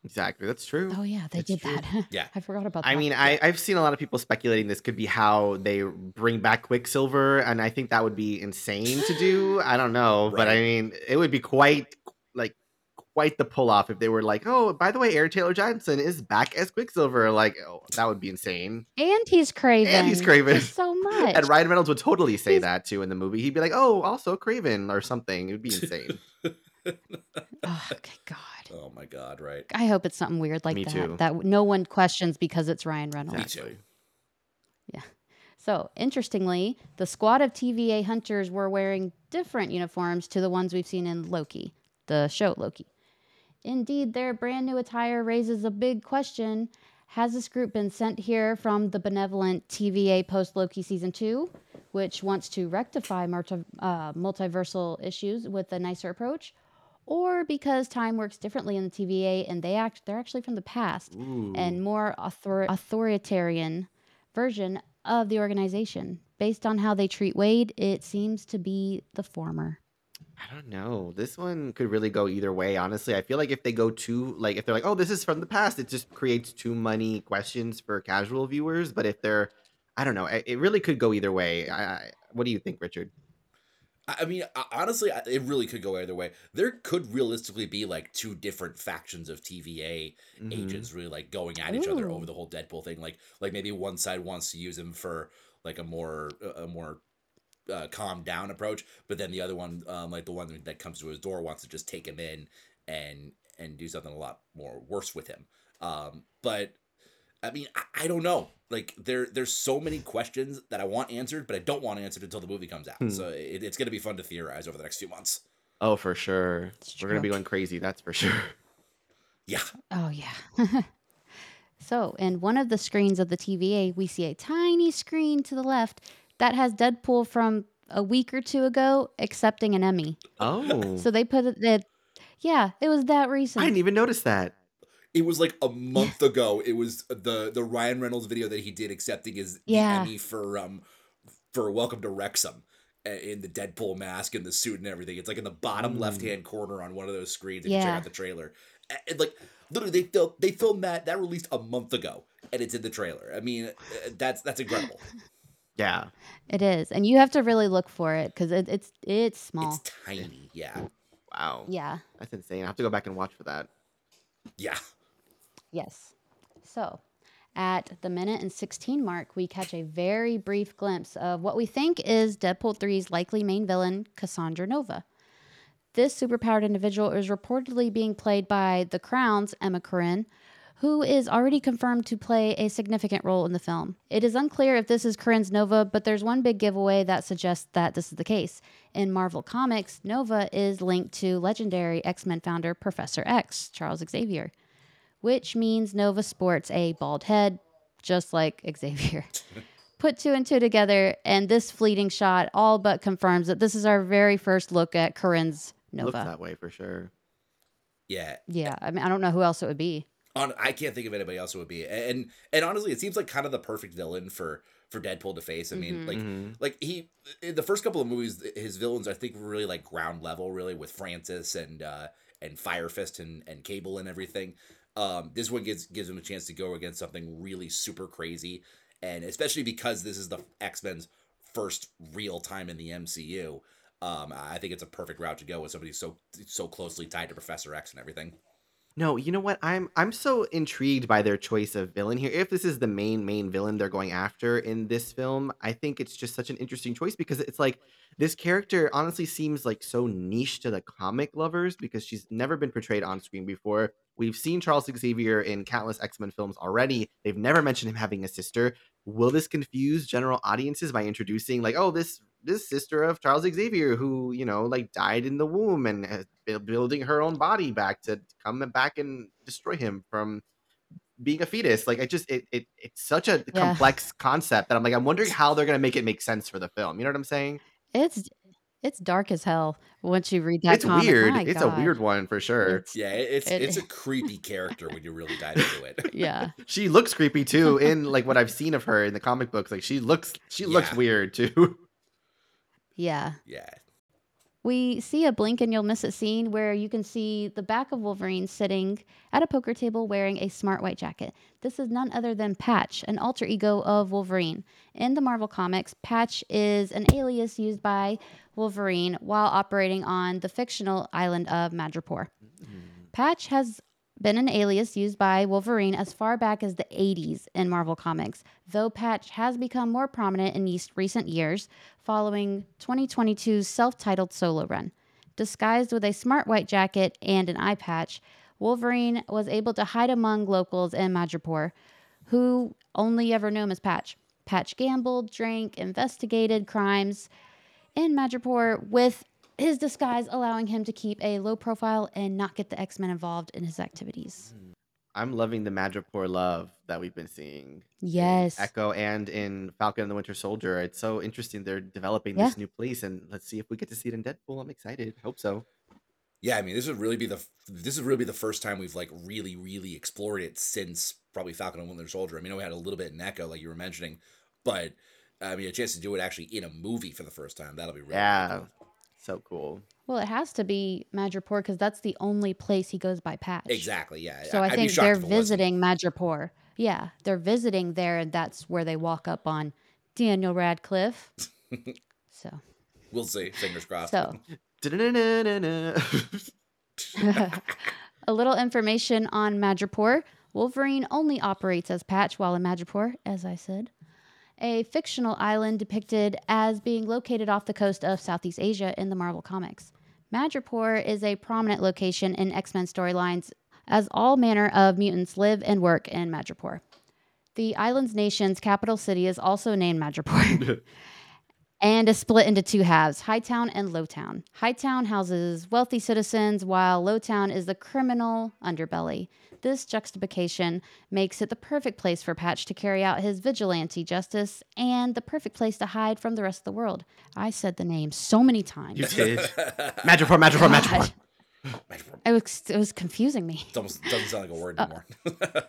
exactly. That's true. Oh yeah, they It's did true. that. [LAUGHS] Yeah. I forgot about that. I mean, I, I've seen a lot of people speculating this could be how they bring back Quicksilver, and I think that would be insane to do. I don't know, but I mean, it would be quite like quite the pull off if they were like, "Oh, by the way, Aaron Taylor Johnson is back as Quicksilver." Like, oh, that would be insane. and he's Kraven. And he's Kraven. Just so much. And Ryan Reynolds would totally say He's- that too in the movie. He'd be like, "Oh, also Kraven or something." It would be insane. [LAUGHS] oh okay, God. Oh my god, right? I hope it's something weird like Me that too. that no one questions because it's Ryan Reynolds. Me too. Yeah. So, interestingly, the squad of TVA hunters were wearing different uniforms to the ones we've seen in Loki, the show Loki. Indeed, their brand new attire raises a big question. Has this group been sent here from the benevolent TVA post Loki season two, which wants to rectify multi- uh, multiversal issues with a nicer approach? Or because time works differently in the TVA and they act they're actually from the past Ooh. and more author- authoritarian version of the organization. Based on how they treat Wade, it seems to be the former. I don't know. This one could really go either way. Honestly, I feel like if they go too like if they're like, "Oh, this is from the past," it just creates too many questions for casual viewers. But if they're, I don't know, it it really could go either way. I, I, what do you think, Richard? I I mean, I- honestly, I- it really could go either way. There could realistically be like two different factions of TVA Mhm. agents, really like going at each other Ooh. over the whole Deadpool thing. Like, like maybe one side wants to use him for like a more, a more uh, calm down approach, but then the other one, um, like the one that comes to his door, wants to just take him in and and do something a lot more worse with him. Um, but I mean, I, I don't know. Like there, there's so many questions that I want answered, but I don't want answered until the movie comes out. Hmm. So it, it's gonna be fun to theorize over the next few months. Oh, for sure. It's We're gonna be going crazy. That's for sure. Yeah, Oh, yeah. [LAUGHS] So, in one of the screens of the TVA, we see a tiny screen to the left that has Deadpool from a week or two ago accepting an Emmy. Oh, So they put it that, yeah, it was that recent. I didn't even notice that. It was like a month ago. It was the the Ryan Reynolds video that he did accepting his Yeah. Emmy for um for Welcome to Wrexham uh, in the Deadpool mask and the suit and everything. It's like in the bottom Mm. left hand corner on one of those screens. If you check out the trailer, and like literally they filmed they filmed that that released a month ago and it's in the trailer. I mean, uh, that's that's incredible. [LAUGHS] Yeah. It is, and you have to really look for it because it, it's it's small. It's tiny. Yeah. Wow. yeah. That's insane. I have to go back and watch for that. Yeah. Yes. So, at the minute and 16 mark, we catch a very brief glimpse of what we think is Deadpool 3's likely main villain, Cassandra Nova. This superpowered individual is reportedly being played by The Crown's Emma Corrin, who is already confirmed to play a significant role in the film. It is unclear if this is Corrin's Nova, but there's one big giveaway that suggests that this is the case. In Marvel Comics, Nova is linked to legendary X Men founder Professor X, Charles Xavier which means Nova sports a bald head, just like [LAUGHS] Xavier. [LAUGHS] Put two and two together, and this fleeting shot all but confirms that this is our very first look at Corrin's Looks Nova. that way for sure. Yeah. Yeah, I mean, I don't know who else it would be. On, I can't think of anybody else who would be, and and honestly, it seems like kind of the perfect villain for for Deadpool to face. I mean, Mhm. like Mhm. like he in the first couple of movies, his villains I think were really like ground level, really with Francis and uh and Fire Fist and and Cable and everything. Um, this one gives gives him a chance to go against something really super crazy, and especially because this is the X Men's first real time in the MCU. Um, I think it's a perfect route to go with somebody so so closely tied to Professor X and everything. No, you know what? I'm I'm so intrigued by their choice of villain here. If this is the main main villain they're going after in this film, I think it's just such an interesting choice because it's like this character honestly seems like so niche to the comic lovers because she's never been portrayed on screen before. We've seen Charles Xavier in countless X-Men films already. They've never mentioned him having a sister. Will this confuse general audiences by introducing like, oh, this this sister of Charles Xavier who, you know, like died in the womb and been building her own body back to come back and destroy him from being a fetus. Like I just it, it it's such a Yeah. complex concept that I'm like I'm wondering how they're gonna make it make sense for the film. You know what I'm saying? It's it's dark as hell once you read that. it's comic. weird. My It's God. a weird one for sure. It's- Yeah, it's It- it's a [LAUGHS] creepy character when you really dive into it. [LAUGHS] yeah, [LAUGHS] She looks creepy too in like what I've seen of her in the comic books. Like she looks she looks weird too. yeah. Yeah. We see a blink and you'll miss it scene where you can see the back of Wolverine sitting at a poker table wearing a smart white jacket. This is none other than Patch, an alter ego of Wolverine. In the Marvel Comics, Patch is an alias used by Wolverine while operating on the fictional island of Madripoor. Mm-hmm. Patch has been an alias used by Wolverine as far back as the 80s in Marvel Comics, though Patch has become more prominent in recent years following 2022's self titled solo run. Disguised with a smart white jacket and an eye patch, Wolverine was able to hide among locals in Madripoor, who only ever knew him as Patch. Patch gambled, drank, investigated crimes in Madripoor with his disguise allowing him to keep a low profile and not get the X-Men involved in his activities. Mm-hmm. I'm loving the Madripoor love that we've been seeing. Yes. Echo and in Falcon and the Winter Soldier. It's so interesting they're developing Yeah. this new place and let's see if we get to see it in Deadpool. I'm excited. Hope so. Yeah, I mean, this would really be the this would really be the first time we've like really really explored it since probably Falcon and Winter Soldier. I mean, we had a little bit in Echo, like you were mentioning, but I mean, a chance to do it actually in a movie for the first time. That'll be really, really Yeah. cool. So cool. Well, it has to be Madripoor because that's the only place he goes by Patch. Exactly. Yeah. So I, I'd think they're if it wasn't. visiting Madripoor. Yeah, they're visiting there, and that's where they walk up on Daniel Radcliffe. [LAUGHS] so, We'll see. Fingers crossed. so [LAUGHS] [LAUGHS] a little information on Madripoor. Wolverine only operates as Patch while in Madripoor, as I said. A fictional island depicted as being located off the coast of Southeast Asia in the Marvel Comics. Madripoor is a prominent location in X Men storylines, as all manner of mutants live and work in Madripoor. The island's nation's capital city is also named Madripoor. [LAUGHS] [LAUGHS] and is split into two halves Hightown and Lowtown. Hightown houses wealthy citizens, while Lowtown is the criminal underbelly. This juxtaposition makes it the perfect place for Patch to carry out his vigilante justice and the perfect place to hide from the rest of the world. I said the name so many times. You did. Madripoor, Madripoor, Madripoor. [LAUGHS] It was, it was confusing me. It almost doesn't sound like a word Uh, anymore.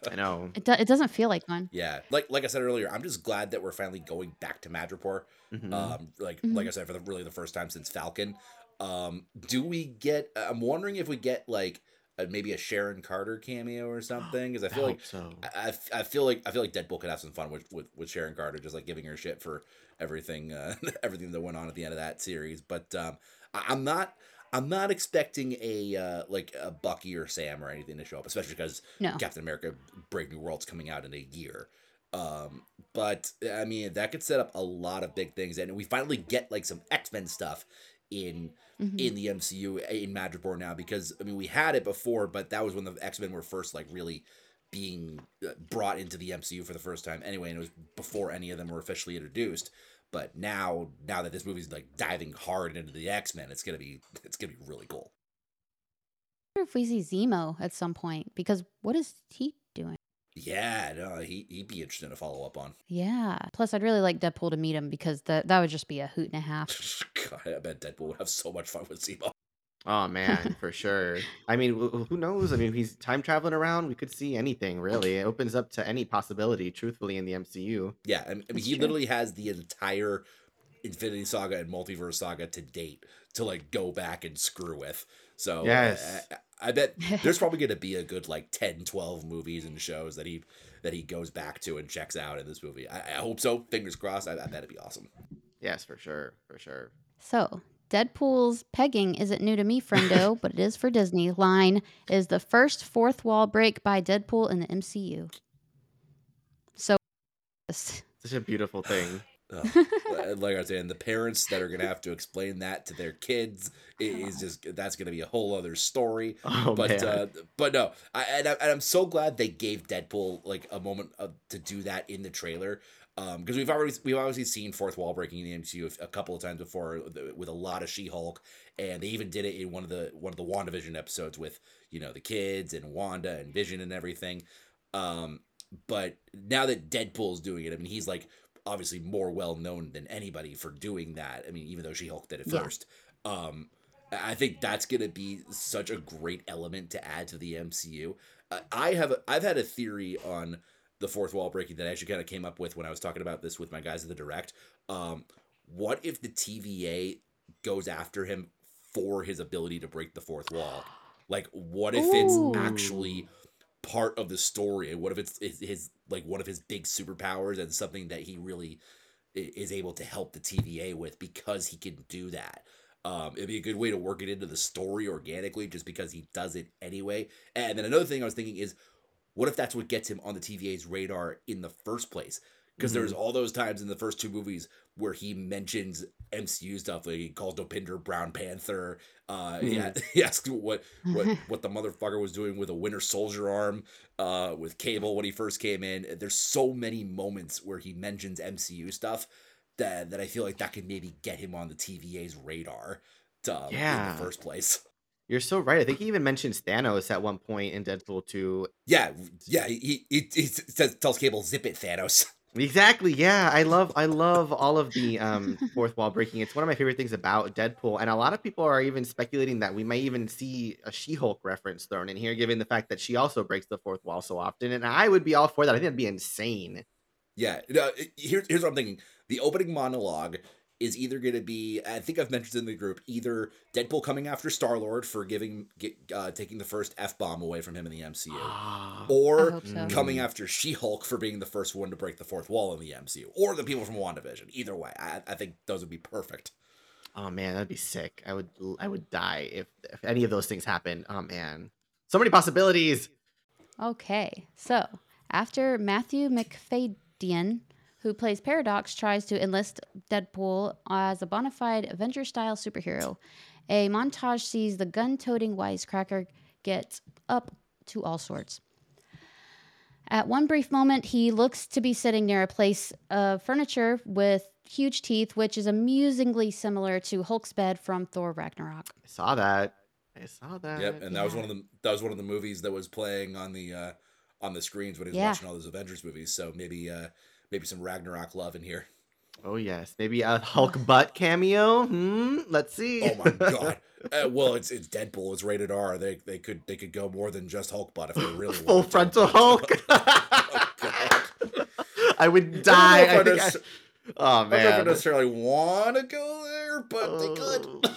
[LAUGHS] I know. It, do, it doesn't feel like one. yeah, like like I said earlier, I'm just glad that we're finally going back to Madripoor. Mhm. Um, like Mhm. like I said, for the, really the first time since Falcon. Um, do we get? I'm wondering if we get like a, maybe a Sharon Carter cameo or something, because I [GASPS] I feel like so. I, I- I feel like I feel like Deadpool could have some fun with, with, with Sharon Carter, just like giving her shit for everything uh, [LAUGHS] everything that went on at the end of that series. But um, I, I'm not I'm not expecting a uh, like a Bucky or Sam or anything to show up, especially because No. Captain America: Brave New World's coming out in a year. Um, but I mean that could set up a lot of big things, and we finally get like some X Men stuff in Mhm. in the MCU in Madripoor now because I mean we had it before, but that was when the X Men were first like really being uh, brought into the MCU for the first time anyway, and it was before any of them were officially introduced. But now, now that this movie's like diving hard into the X Men, it's gonna be it's gonna be really cool. I wonder if we see Zemo at some point because what is he doing? Yeah, no, he he'd be interesting to follow up on. Yeah. Plus, I'd really like Deadpool to meet him because that that would just be a hoot and a half. [LAUGHS] God, I bet Deadpool would have so much fun with Zemo. Oh man, for sure. I mean, wh- wh- who knows? I mean, if he's time traveling around. We could see anything really. It opens up to any possibility, truthfully, in the MCU. Yeah, I mean, I mean That's he true. literally has the entire Infinity Saga and Multiverse Saga to date to like go back and screw with. So uh, Yes. I, I bet [LAUGHS] there's probably going to be a good like 10, 12 movies and shows that he that he goes back to and checks out in this movie. I, I hope so. Fingers crossed. I, I bet it'd be awesome. Yes, for sure, for sure. So, Deadpool's pegging isn't new to me, friendo, [LAUGHS] but it is for Disney. Line is the first fourth wall break by Deadpool in the MCU. So, Such a beautiful thing. Ugh. Uh, like I was saying, the parents that are going to have to explain that to their kids i- is just that's going to be a whole other story. Oh but man. uh, but no, I and, I and I'm so glad they gave Deadpool like a moment of, to do that in the trailer. Um, because we've already we've obviously seen fourth wall breaking in the MCU a couple of times before with- a lot of She Hulk, and they even did it in one of the one of the WandaVision episodes with you know the kids and Wanda and Vision and everything. Um, but now that Deadpool's doing it, I mean he's like obviously more well known than anybody for doing that. I mean even though She Hulk did it Yeah. first. Um, I think that's gonna be such a great element to add to the MCU. Uh, I have I've had a theory on the fourth wall breaking that I actually kind of came up with when I was talking about this with my guys at the direct. Um, what if the TVA goes after him for his ability to break the fourth wall? Like, what if Ooh. it's actually part of the story? And what if it's his, his like one of his big superpowers and something that he really is able to help the TVA with because he can do that? Um, it'd be a good way to work it into the story organically just because he does it anyway. And then another thing I was thinking is, what if that's what gets him on the TVA's radar in the first place? Because there's all those times in the first two movies where he mentions MCU stuff, like he calls Dopinder Brown Panther. Uh, he, Mhm. [LAUGHS] he asks what what [LAUGHS] what the motherfucker was doing with a Winter Soldier arm, uh, with Cable when he first came in. There's so many moments where he mentions MCU stuff that that I feel like that could maybe get him on the TVA's radar. To, in the first place. You're so right. I think he even mentions Thanos at one point in Deadpool 2. Yeah, yeah. He he, he says tells Cable zip it, Thanos. [LAUGHS] Exactly. Yeah, I love I love all of the um fourth wall breaking. It's one of my favorite things about Deadpool, and a lot of people are even speculating that we might even see a She-Hulk reference thrown in here, given the fact that she also breaks the fourth wall so often. And I would be all for that. I think that'd be insane. Yeah, it- here's here's what I'm thinking. The opening monologue is either going to be, I think I've mentioned in the group, either Deadpool coming after Star Lord for giving get, uh, taking the first f bomb away from him in the MCU, or so. Mm. coming after She Hulk for being the first one to break the fourth wall in the MCU, or the people from WandaVision. Either way, I, I think those would be perfect. Oh man, that'd be sick. I would I would die if if any of those things happen. Oh man, so many possibilities. Okay, so after Matthew Macfadyen, who plays Paradox, tries to enlist Deadpool as a bona fide Avenger style superhero, a montage sees the gun toting wisecracker get up to all sorts. At one brief moment, he looks to be sitting near a place of furniture with huge teeth, which is amusingly similar to Hulk's bed from Thor Ragnarok. I saw that. I saw that. Yep, and that was one of the that was one of the movies that was playing on the uh on the screens when he was Yeah. watching all those Avengers movies. So maybe uh maybe some Ragnarok love in here. Oh yes, maybe a Hulk butt cameo. Hmm. Let's see. Oh my [LAUGHS] god. Uh, well, it's it's Deadpool. It's rated R. They they could they could go more than just Hulk butt if they [LAUGHS] really Full wanted to. frontal Hulk. [LAUGHS] Oh, God. I would I don't know die. if I I I- nec- Oh I don't know if I man. necessarily want to go there, but they could.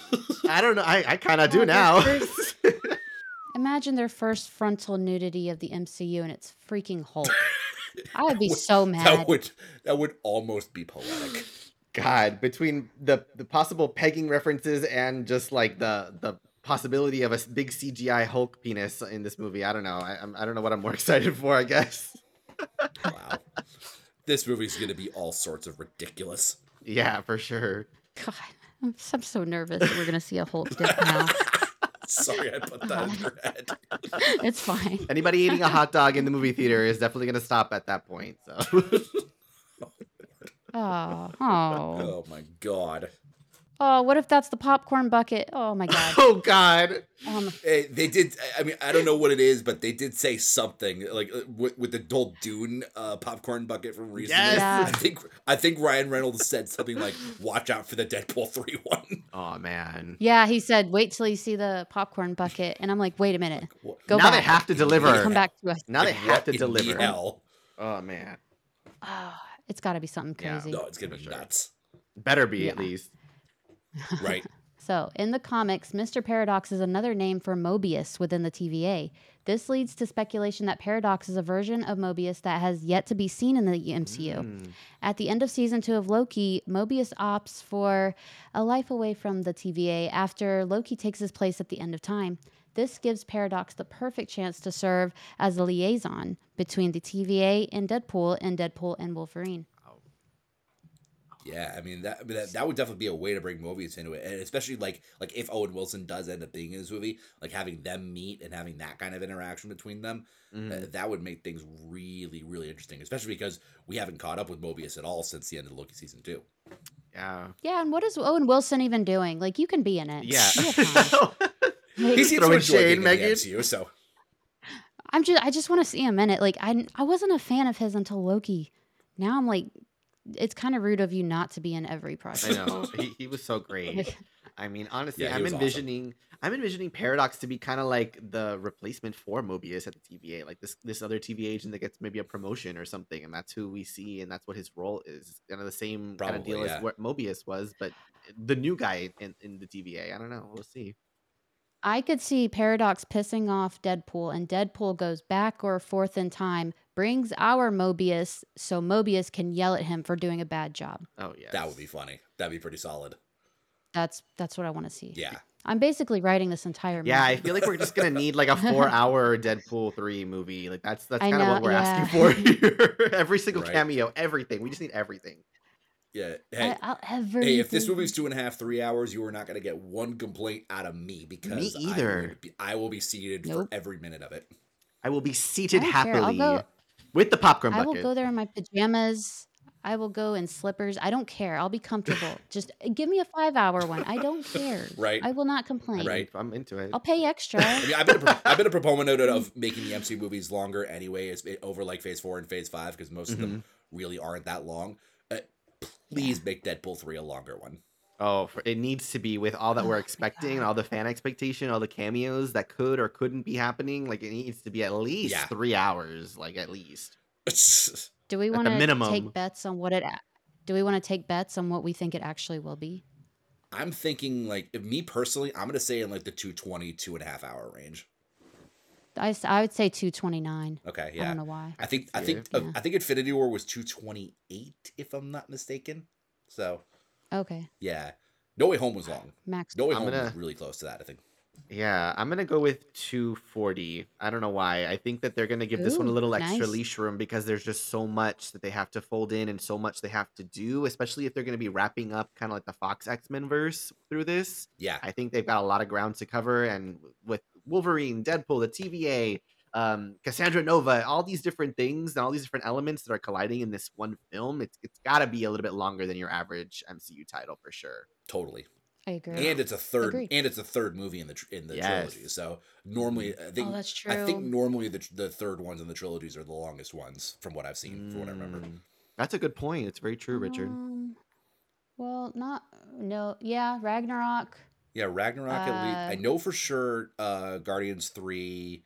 I don't know. I, I kind of Oh, do now. first- Imagine their first frontal nudity of the MCU and it's freaking Hulk. I would be so mad. that would that would almost be poetic. [GASPS] God, between the the possible pegging references and just like the the possibility of a big CGI Hulk penis in this movie, I don't know. I I'm, I don't know what I'm more [LAUGHS] excited for. I guess. Wow. this movie's gonna be all sorts of ridiculous. Yeah, for sure. God, I'm, so- I'm so nervous that we're gonna see a Hulk dick now. [LAUGHS] Sorry, I put that in [LAUGHS] your head. It's fine. Anybody eating a hot dog in the movie theater is definitely going to stop at that point. So. [LAUGHS] Oh, oh, Oh my god. Oh! What if that's the popcorn bucket? Oh my god. [LAUGHS] oh God. Um, Hey, they did. I mean, I don't know what it is, but they did say something like uh, with, with the Dole Dune uh, popcorn bucket from recently. Yes. Yeah. I think I think Ryan Reynolds said something like, "Watch out for the Deadpool three one." Oh man. yeah, he said, "Wait till you see the popcorn bucket," and I'm like, "Wait a minute, Go now back. they have to deliver. come back to us." Now they have to deliver. Hell, Oh man. Oh, it's got to be something Yeah. crazy. no, it's gonna be sure. nuts, Better be at least. Right? [LAUGHS] So, in the comics, Mr. Paradox is another name for Mobius within the TVA. This leads to speculation that Paradox is a version of Mobius that has yet to be seen in the MCU. Mm. At the end of season two of Loki, Mobius opts for a life away from the TVA after Loki takes his place at the end of time. This gives Paradox the perfect chance to serve as a liaison between the TVA and Deadpool and Deadpool and Wolverine. Yeah, I mean that, that that would definitely be a way to bring Mobius into it, and especially like like if Owen Wilson does end up being in this movie, like having them meet and having that kind of interaction between them, Mhm. uh, that would make things really really interesting. Especially because we haven't caught up with Mobius at all since the end of Loki season two. Yeah. Yeah, and what is Owen Wilson even doing? Like, you can be in it. Yeah. You have time. Like, He seems to Throwing enjoy shade, being in the MCU, so I'm just I just want to see him in it. Like I I wasn't a fan of his until Loki. Now I'm like it's kind of rude of you not to be in every project. I know. He, he was so great. [LAUGHS] I mean, honestly, Yeah, I'm was awesome. envisioning I'm envisioning Paradox to be kind of like the replacement for Mobius at the TVA, like this this other TVA agent that gets maybe a promotion or something, and that's who we see, and that's what his role is. Kind of the same kind of deal yeah. as what Mobius was, but the new guy in, in the TVA. I don't know. We'll see. I could see Paradox pissing off Deadpool and Deadpool goes back or forth in time, brings our Mobius so Mobius can yell at him for doing a bad job. Oh yeah, that would be funny. That'd be pretty solid. That's that's what I want to see. Yeah, I'm basically writing this entire movie. Yeah, I feel like we're just gonna need like a four-hour [LAUGHS] Deadpool three movie. Like that's that's kind of what we're yeah. asking for [LAUGHS] here. [LAUGHS] Every single Right. cameo, everything. We just need everything. yeah. Hey, I, hey, if this everything. movie's two and a half, three hours, you are not gonna get one complaint out of me because I either. will be, I will be seated Nope. for every minute of it. I will be seated I don't care. I'll happily go- with the popcorn bucket. I will go there in my pajamas. I will go in slippers. I don't care. I'll be comfortable. [LAUGHS] Just uh, give me a five hour one. I don't care. [LAUGHS] Right. I will not complain. Right. I'm into it. I'll pay extra. [LAUGHS] I mean, I've been a, pro- I've been a proponent of making the MC movies longer anyway, it's over like Phase Four and Phase Five because most of them really aren't that long. Uh, please make Deadpool three a longer one. Oh, for, it needs to be with all that Oh we're my expecting, and God. all the fan expectation, all the cameos that could or couldn't be happening. Like it needs to be at least Yeah. three hours. Like at least. [LAUGHS] Do we At want the to minimum. take bets on what it? a- Do we want to take bets on what we think it actually will be? I'm thinking like if me personally, I'm gonna say in like the 220, two and a half hour range. I, s- I would say two twenty nine. Okay, yeah. I don't know why. I think I see think it. uh, Yeah. I think Infinity War was 228 if I'm not mistaken. So Okay, yeah, No Way Home was long. Max. No Way I'm Home was gonna- really close to that. I think. Yeah, I'm gonna go with 240. I don't know why. I think that they're gonna give this one a Ooh, little extra nice. leash room because there's just so much that they have to fold in and so much they have to do, especially if they're gonna be wrapping up kind of like the Fox X Men verse through this. Yeah, I think they've got a lot of ground to cover, and with Wolverine, Deadpool, the TVA, um, Cassandra Nova, all these different things and all these different elements that are colliding in this one film. It's it's got to be a little bit longer than your average MCU title for sure. Totally. I agree. And it's a third Agreed. and it's a third movie in the in the Yes. trilogy. So normally I think oh, that's true. I think normally the the third ones in the trilogies are the longest ones from what I've seen, from what I remember. Mm, That's a good point. It's very true, Richard. Um, well, not no. Yeah, Ragnarok. Yeah, Ragnarok at least. I Uh, know for sure uh Guardians 3,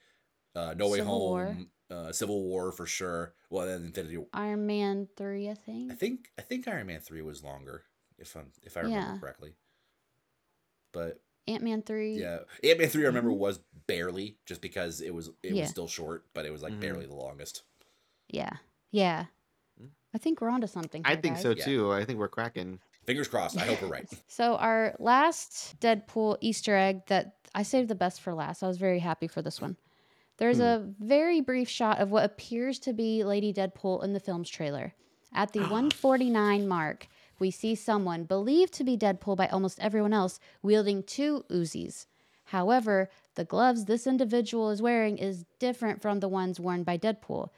uh No Way Civil War. Home, uh Civil War for sure. Well, then Infinity Iron Man three, I think. I think I think Iron Man 3 was longer if I'm if I remember Yeah. correctly. But Ant Man three. yeah, Ant Man 3 I remember Mhm. was barely just because it was it Yeah. was still short, but it was like Mhm. barely the longest. Yeah. Yeah. I think we're onto something. I think guys. so Yeah. too. I think we're cracking. Fingers crossed. I hope we're right. [LAUGHS] So our last Deadpool Easter egg that I saved the best for last. I was very happy for this one. There's Hmm. a very brief shot of what appears to be Lady Deadpool in the film's trailer. At the [GASPS] 149 mark, we see someone believed to be Deadpool by almost everyone else wielding two Uzis. However, the gloves this individual is wearing is different from the ones worn by Deadpool.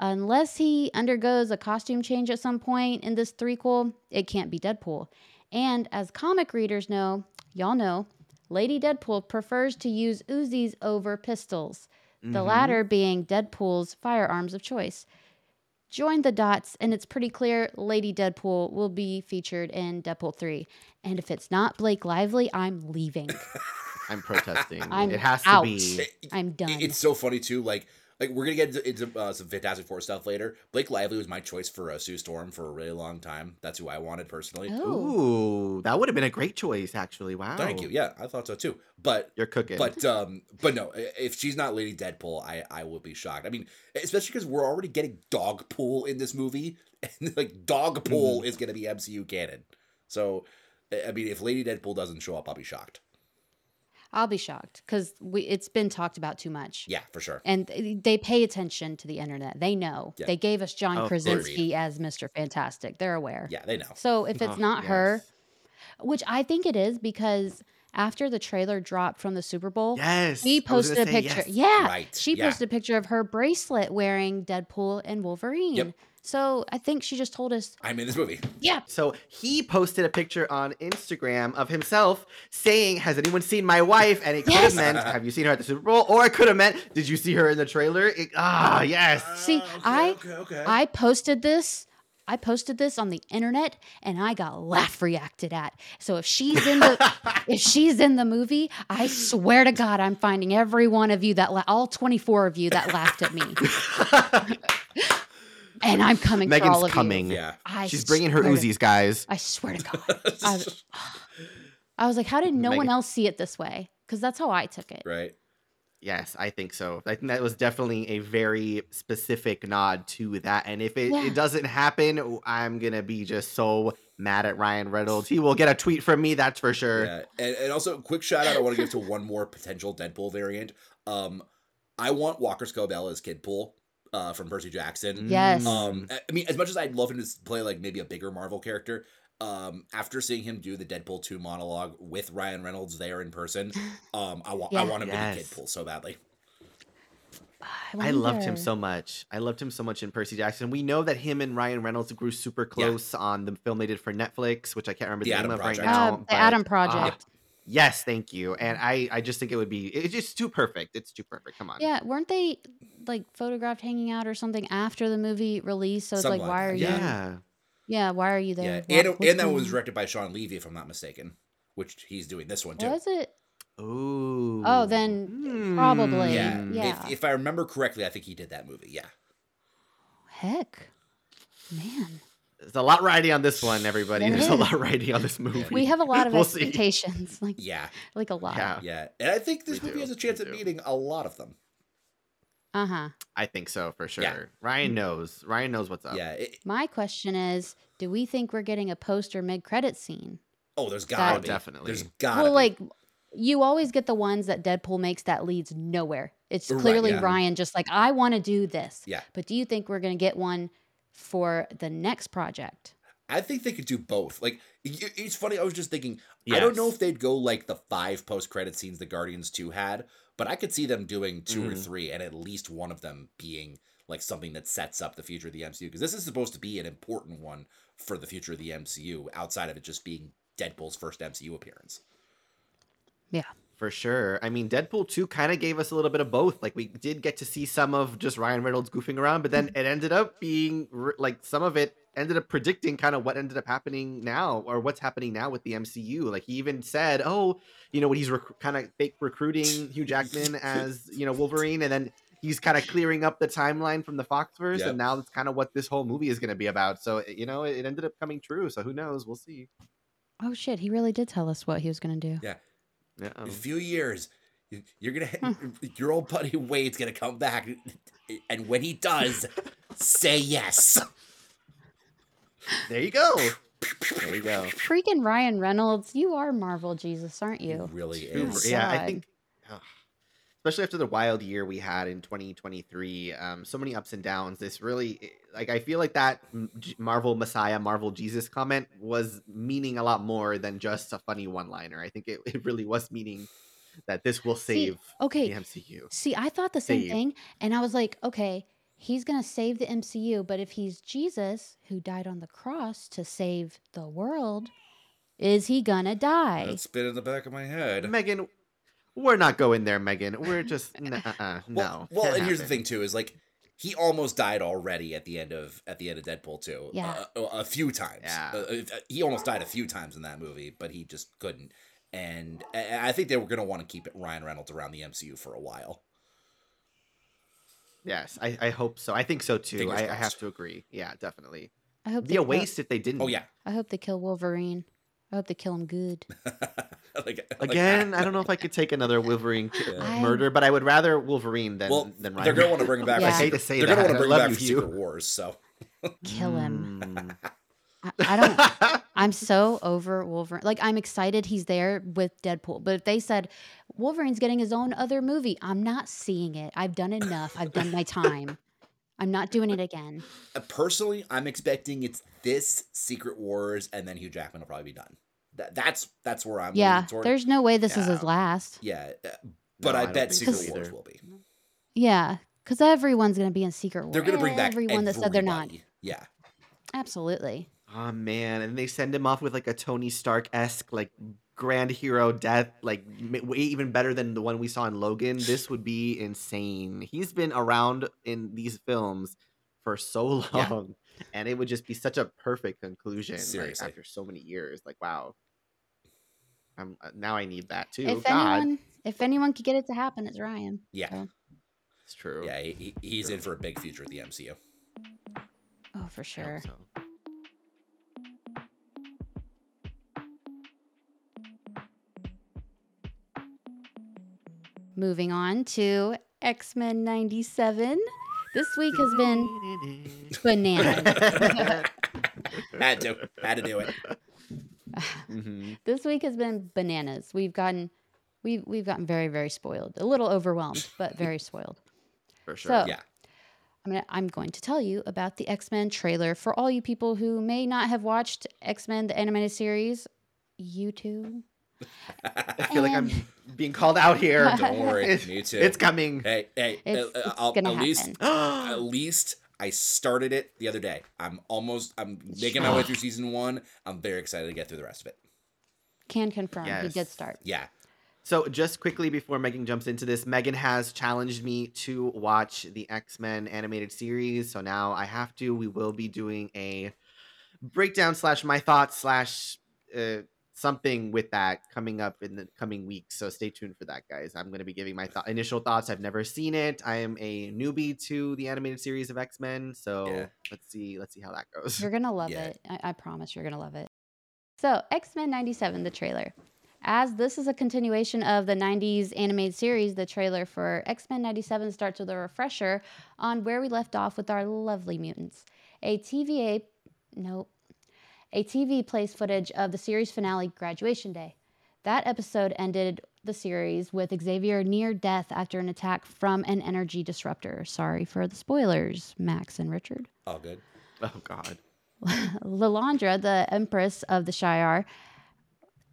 Unless he undergoes a costume change at some point in this threequel, it can't be Deadpool. And as comic readers know, y'all know, Lady Deadpool prefers to use Uzis over pistols, the Mhm. latter being Deadpool's firearms of choice. Join the dots, and it's pretty clear Lady Deadpool will be featured in Deadpool 3. And if it's not Blake Lively, I'm leaving. [LAUGHS] I'm protesting. I'm it has to be. I'm done. It's so funny too. Like, like we're gonna get into, into uh, some Fantastic Four stuff later. Blake Lively was my choice for uh, Sue Storm for a really long time. That's who I wanted personally. oh. Ooh, that would have been a great choice, actually. Wow. Thank you. Yeah, I thought so too. But You're cooking. but um but no, if she's not Lady Deadpool, I I will be shocked. I mean, especially because we're already getting Dogpool in this movie, [LAUGHS] and like Dogpool is gonna be MCU canon. So, I I mean, if Lady Deadpool doesn't show up, I'll be shocked. I'll be shocked because it's been talked about too much. Yeah, for sure. And th- they pay attention to the internet. They know. Yeah. They gave us John oh, Of course. Krasinski as Mr. Fantastic. They're aware. Yeah, they know. So if it's Oh, not her, which I think it is because after the trailer dropped from the Super Bowl, Yes. she posted a picture. yes. Yeah. Right, She yeah. posted a picture of her bracelet wearing Deadpool and Wolverine. Yep. So I think she just told us, I'm in this movie. yeah, So he posted a picture on Instagram of himself saying, "Has anyone seen my wife?" And it could Yes. have meant, "Have you seen her at the Super Bowl?" Or it could have meant, "Did you see her in the trailer?" It- ah, yes. See, I- okay, okay. I posted this. I posted this on the internet and I got laugh reacted at. So if she's in the [LAUGHS] if she's in the movie, I swear to God, I'm finding every one of you that la- all 24 of you that laughed at me, [LAUGHS] and I'm coming for all Megan's of coming. yeah. I She's bringing her swear to- Uzis, guys. I swear to God. [LAUGHS] I, I was like, how did no one else see it this way? Because that's how I took it. right. Yes, I think so. I think that was definitely a very specific nod to that. And if it, Yeah. it doesn't happen, I'm gonna be just so mad at Ryan Reynolds. He will get a tweet from me, that's for sure. Yeah, and, and also quick shout out I want to give to one more potential Deadpool variant. Um, I want Walker Scobell as Kidpool uh, from Percy Jackson. Yes. Um, I I mean, as much as I'd love him to play like maybe a bigger Marvel character, um, after seeing him do the Deadpool two monologue with Ryan Reynolds there in person, [LAUGHS] um, I want I want him Yes. to be Kidpool so badly. I loved him so much. I loved him so much in Percy Jackson. We know that him and Ryan Reynolds grew super close on the film they did for Netflix, which I can't remember The the, name Adam of Project. right now. Uh, the but, Adam ah, Project. Yes, thank you. And mm. I, I just think it would be. It's just too perfect. It's too perfect. Come on. Yeah, weren't they like photographed hanging out or something after the movie release? So it's Something like, like why that, are you? Yeah. Yeah, why are you Yeah, there? and, what's and that going was on? directed by Shawn Levy, if I'm not mistaken, which he's doing this one too. Was it? Oh, Ooh. Oh, then probably. Yeah, hmm. Yeah. If, if I remember correctly, I think he did that movie. Yeah. Heck, man, There's a lot riding on this one, everybody. There There's a lot riding on this [LAUGHS] movie. we have a lot [LAUGHS] of We'll see. expectations, like [LAUGHS] Yeah. like a lot. Yeah, Yeah. And I think this We movie do, has a chance we at do. beating a lot of them. Uh huh. I think so for sure. Yeah. Ryan knows. Ryan knows what's up. Yeah. it- My question is, do we think we're getting a post or mid credit scene? oh, there's gotta That- be. Definitely. There's gotta well, be. like you always get the ones that Deadpool makes that leads nowhere. It's Right, clearly yeah. Ryan just like I want to do this. Yeah. But do you think we're gonna get one for the next project? I think they could do both. Like, it's funny. I was just thinking, I don't know if they'd go like the five post credit scenes the Guardians 2 had, but I could see them doing 2 or Mhm. three, and at least one of them being like something that sets up the future of the MCU because this is supposed to be an important one for the future of the MCU outside of it just being Deadpool's first MCU appearance. Yeah. For sure. I mean, Deadpool 2 kind of gave us a little bit of both. Like, we did get to see some of just Ryan Reynolds goofing around, but then [LAUGHS] it ended up being like some of it ended up predicting kind of what ended up happening now or what's happening now with the MCU. Like, he even said, oh, you know, when he's rec- kind of fake recruiting Hugh Jackman as, you know, Wolverine, and then he's kind of clearing up the timeline from the Foxverse, Yep. and now that's kind of what this whole movie is going to be about. So, you know, it ended up coming true. So, who knows? We'll see. Oh shit, he really did tell us what he was gonna do. Yeah. In a few years, you- you're gonna hmm. your old buddy Wade's gonna come back, and when he does, say yes. There you go. There you go. Freaking Ryan Reynolds, you are Marvel Jesus, aren't He you? really Super- is. Yeah, I think, ugh, especially after the wild year we had in 2023, um, so many ups and downs. This really, like, I feel like that Marvel Messiah, Marvel Jesus comment was meaning a lot more than just a funny one liner. I think it, it really was meaning that this will See, save okay. the MCU. See, I thought the same Save. thing, and I was like, okay, he's gonna save the MCU, but if he's Jesus who died on the cross to save the world, is he gonna die? That's been in the back of my head. Megan, we're not going there, Megan. We're just, [LAUGHS] n- uh-uh, Well, no. well, can't and here's the thing too: is like he almost died already at the end of at the end of Deadpool two. Yeah. a, a few times. Yeah. Uh, uh, he almost died a few times in that movie, but he just couldn't. And I I think they were going to want to keep it Ryan Reynolds around the MCU for a while. Yes, I, I hope so. I think so too. I, I have to agree. Yeah, definitely. I hope be a kill- waste if they didn't. Oh yeah, I hope they kill Wolverine. I hope they kill him good. [LAUGHS] like, like Again, that. I don't know if I could take another [LAUGHS] Wolverine Yeah. murder, but I would rather Wolverine than Well, than Ryan. they're going to want to bring him back. Yeah. I hate to say they're that. going to want to bring love back you, Secret Wars. So Kill him. Mm. I, I don't. [LAUGHS] I'm so over Wolverine. Like I'm excited he's there with Deadpool, but if they said Wolverine's getting his own other movie, I'm not seeing it. I've done enough. I've done my time. I'm not doing it again. Uh, personally, I'm expecting it's this Secret Wars, and then Hugh Jackman will probably be done. That, that's that's where I'm. yeah, leaning toward. there's no way this is his last. Yeah, uh, but No, I, I bet Secret Wars either. will be. Yeah, because everyone's gonna be in Secret Wars. They're going to bring back everyone that said they're not. Yeah, Absolutely. Oh man, and they send him off with like a Tony Stark esque like grand hero death, like way even better than the one we saw in Logan. This would be insane. He's been around in these films for so [LAUGHS] Yeah. long, and it would just be such a perfect conclusion. like, after so many years, like wow. I'm, uh, now I need that too. if God, anyone, if anyone could get it to happen, it's Ryan. yeah, So, it's true. yeah. He, he- he's in for a big future at the MCU. oh, for I hope sure. Moving on to X Men '97. This week has been [LAUGHS] bananas. [LAUGHS] Had to, had to do it. [SIGHS] Mhm. this week has been bananas. We've gotten we've we've gotten very very spoiled. A little overwhelmed, but very [LAUGHS] spoiled. For sure. So- Yeah, I'm gonna, I'm going to tell you about the X Men trailer for all you people who may not have watched X Men the animated series. You too. I feel like I'm being called out here. [LAUGHS] Don't worry, It's- me too. It's coming. hey, hey. It's- uh, it's I'll, gonna at least, [GASPS] at least I started it the other day. I'm almost. I'm making my way through season one. I'm very excited to get through the rest of it. Can confirm. You Yes. did start. Yeah, So, just quickly before Megan jumps into this, Megan has challenged me to watch the X Men animated series. So now I have to. We will be doing a breakdown slash my thoughts slash uh, something with that coming up in the coming weeks. So stay tuned for that, guys. I'm going to be giving my th- initial thoughts. I've never seen it. I am a newbie to the animated series of X Men. So Yeah. let's see. Let's see how that goes. You're gonna love Yeah. it. I, I promise you're gonna love it. So X Men '97, the trailer. As this is a continuation of the 90s animated series, the trailer for X Men 97 starts with a refresher on where we left off with our lovely mutants. A TVA, nope, a TV plays footage of the series finale, Graduation Day. That episode ended the series with Xavier near death after an attack from an energy disruptor. Sorry for the spoilers, Max and Richard. all good. oh God. [LAUGHS] Lilandra, the Empress of the Shi'ar,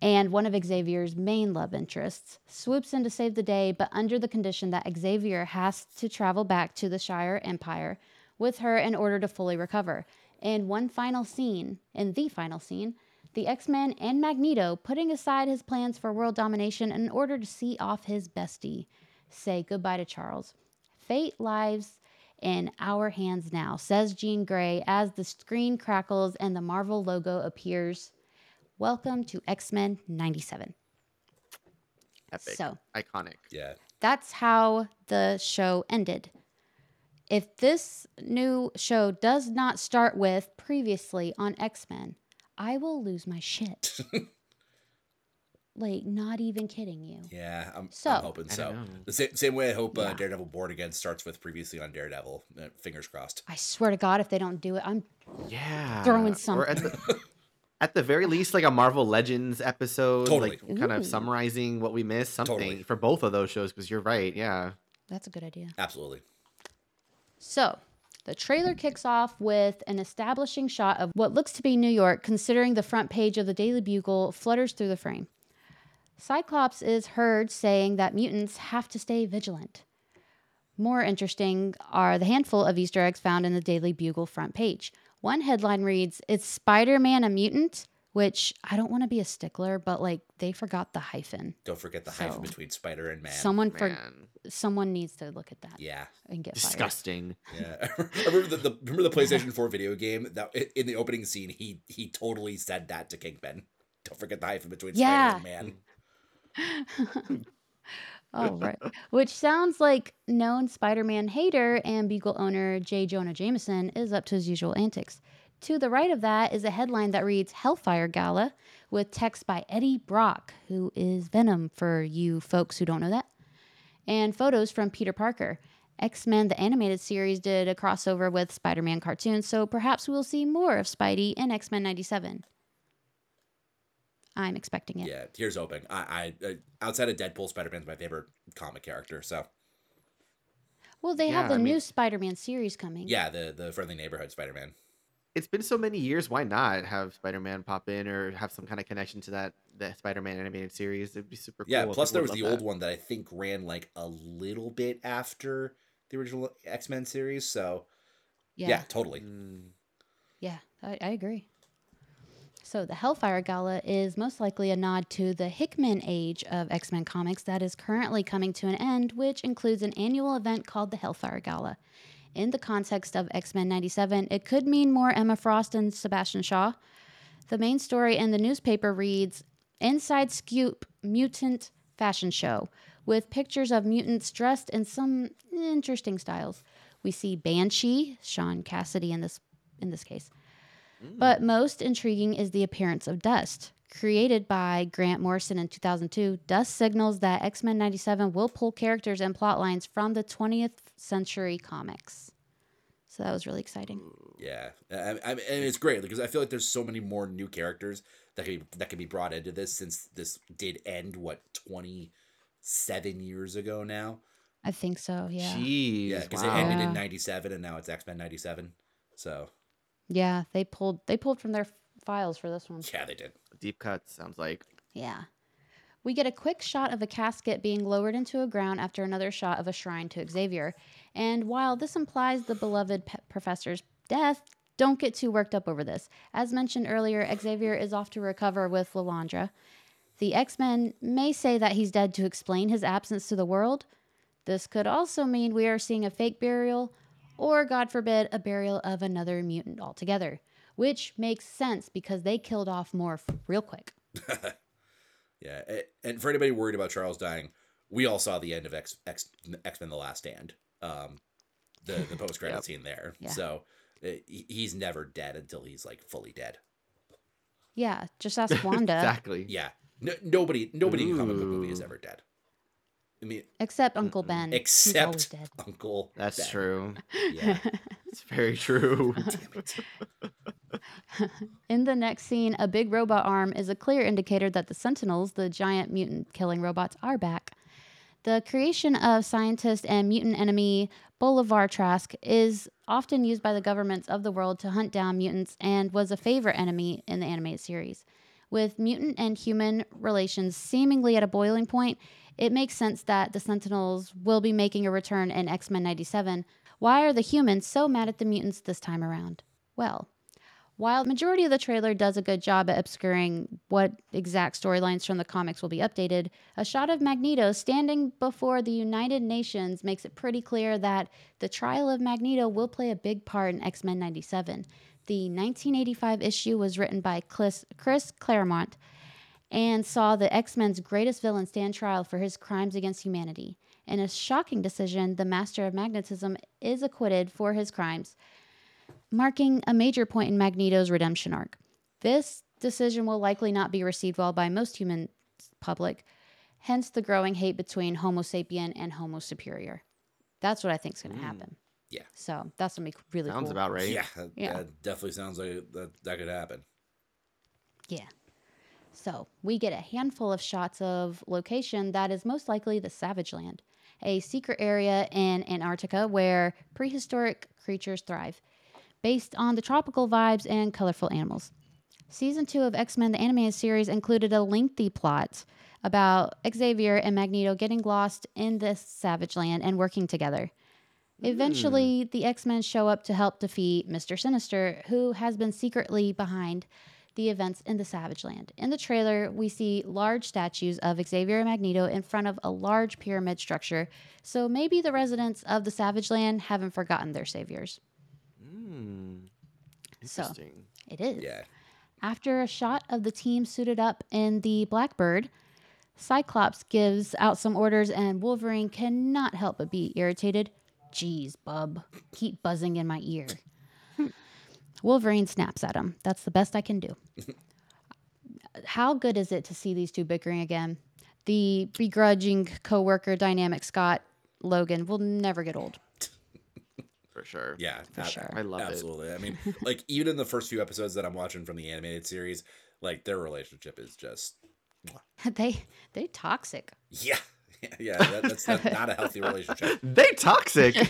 and one of Xavier's main love interests, swoops in to save the day, but under the condition that Xavier has to travel back to the Shi'ar Empire with her in order to fully recover. In one final scene, in the final scene, the X Men and Magneto, putting aside his plans for world domination in order to see off his bestie, say goodbye to Charles. Fate lies in our hands now, says Jean Grey as the screen crackles and the Marvel logo appears. Welcome to X Men 97. Epic. So Iconic. Yeah. that's how the show ended. If this new show does not start with previously on X Men, I will lose my shit. [LAUGHS] like, not even kidding you. Yeah, I'm, So- I'm hoping so. The same, same way I hope uh, Yeah. Daredevil Born Again starts with previously on Daredevil. Uh, fingers crossed. I swear to God, if they don't do it, I'm Yeah. Throwing Or at the, at the very least, like a Marvel Legends episode, Totally. like kind Ooh. of summarizing what we missed, something Totally. for both of those shows. Because you're right. Yeah. that's a good idea. Absolutely. So, the trailer kicks off with an establishing shot of what looks to be New York, considering the front page of the Daily Bugle flutters through the frame. Cyclops is heard saying that mutants have to stay vigilant. More interesting are the handful of Easter eggs found in the Daily Bugle front page. One headline reads, Is Spider Man a mutant? Which I don't want to be a stickler, but like they forgot the hyphen. Don't forget the hyphen between Spider and Man. Someone for Man. someone needs to look at that yeah, and get fired. Disgusting. yeah. I [LAUGHS] remember the, the remember the PlayStation 4 video game that in the opening scene he he totally said that to Kingpin. Don't forget the hyphen between Yeah. Spider and Man. [LAUGHS] Oh, right. Which sounds like known Spider Man hater and Bugle owner J. Jonah Jameson is up to his usual antics. To the right of that is a headline that reads Hellfire Gala with text by Eddie Brock, who is Venom for you folks who don't know that, and photos from Peter Parker. X Men, the animated series, did a crossover with Spider Man cartoons, so perhaps we'll see more of Spidey in X Men 97. I'm expecting it. Yeah, tears open. I, I uh, outside of Deadpool, Spider Man's my favorite comic character. So Well, they Yeah, have the I mean- new Spider Man series coming. yeah, the the friendly neighborhood Spider Man. It's been so many years. Why not have Spider Man pop in or have some kind of connection to that that Spider Man animated series? It'd be super cool. Yeah. cool. Plus, there was the love old one that I think ran like a little bit after the original X Men series. So yeah, totally. Mm. Yeah, I, I agree. So the Hellfire Gala is most likely a nod to the Hickman age of X Men comics that is currently coming to an end, which includes an annual event called the Hellfire Gala. In the context of X Men 97, it could mean more Emma Frost and Sebastian Shaw. The main story in the newspaper reads Inside Scoop Mutant Fashion Show, with pictures of mutants dressed in some interesting styles. We see Banshee, Sean Cassidy in this in this case. Mm. But most intriguing is the appearance of Dust. Created by Grant Morrison in 2002, Dust signals that X Men 97 will pull characters and plot lines from the 20th century comics. So that was really exciting. Yeah, I, I, and it's great because I feel like there's so many more new characters that can be, that can be brought into this since this did end what twenty seven years ago now. I think so, yeah. Jeez. Yeah, because wow. it ended Yeah. in '97 and now it's X Men '97. So Yeah, they pulled they pulled from their files for this one. yeah, they did. Deep cuts sounds like. Yeah. We get a quick shot of a casket being lowered into a ground after another shot of a shrine to Xavier. And while this implies the beloved pe- professor's death, don't get too worked up over this. As mentioned earlier, Xavier is off to recover with Lilandra. The X Men may say that he's dead to explain his absence to the world. This could also mean we are seeing a fake burial, or, God forbid, a burial of another mutant altogether, which makes sense because they killed off Morph real quick. [LAUGHS] Yeah, and for anybody worried about Charles dying, we all saw the end of X X X Men: The Last Stand. Um, the the [LAUGHS] post credit Yep. scene there. Yeah. So uh, he- he's never dead until he's like fully dead. Yeah, just ask [LAUGHS] Wanda. exactly. Yeah, no, nobody nobody in comic book movie is ever dead. I mean, Except mm, Uncle mm, Ben. He's except dead. Uncle. That's Ben. true. Yeah. [LAUGHS] It's very true. [LAUGHS] [LAUGHS] In the next scene, a big robot arm is a clear indicator that the Sentinels, the giant mutant killing robots, are back. The creation of scientist and mutant enemy Bolivar Trask is often used by the governments of the world to hunt down mutants and was a favorite enemy in the animated series. With mutant and human relations seemingly at a boiling point, it makes sense that the Sentinels will be making a return in X Men 97. Why are the humans so mad at the mutants this time around? Well, while the majority of the trailer does a good job at obscuring what exact storylines from the comics will be updated, a shot of Magneto standing before the United Nations makes it pretty clear that the trial of Magneto will play a big part in X Men 97. The 1985 issue was written by Chris, Chris Claremont and saw the X Men's greatest villain stand trial for his crimes against humanity. In a shocking decision, the Master of Magnetism is acquitted for his crimes marking a major point in Magneto's redemption arc. This decision will likely not be received well by most human public, hence the growing hate between Homo sapien and Homo superior. That's what I think is going to Mm. happen. Yeah. So that's going to be really Sounds cool. about right. Yeah, that, Yeah. that definitely sounds like that, that could happen. Yeah. So we get a handful of shots of location that is most likely the Savage Land, a secret area in Antarctica where prehistoric creatures thrive, based on the tropical vibes and colorful animals. Season two of X Men, the animated series, included a lengthy plot about Xavier and Magneto getting lost in this savage land and working together. Eventually, the X Men show up to help defeat Mr. Sinister, who has been secretly behind the events in the Savage Land. In the trailer, we see large statues of Xavier and Magneto in front of a large pyramid structure, so maybe the residents of the Savage Land haven't forgotten their saviors. Mm. So- It is. Yeah. After a shot of the team suited up in the Blackbird, Cyclops gives out some orders, and Wolverine cannot help but be irritated. Geez, bub, keep buzzing in my ear. Wolverine snaps at him. That's the best I can do. How good is it to see these two bickering again? The begrudging coworker dynamic Scott Logan will never get old. For sure. Yeah, For ab- sure. I love it. absolutely. I mean, [LAUGHS] like even in the first few episodes that I'm watching from the animated series, like their relationship is just [LAUGHS] they they toxic. yeah, yeah. [LAUGHS] yeah that, that's not, not a healthy relationship. [LAUGHS] They toxic. [LAUGHS]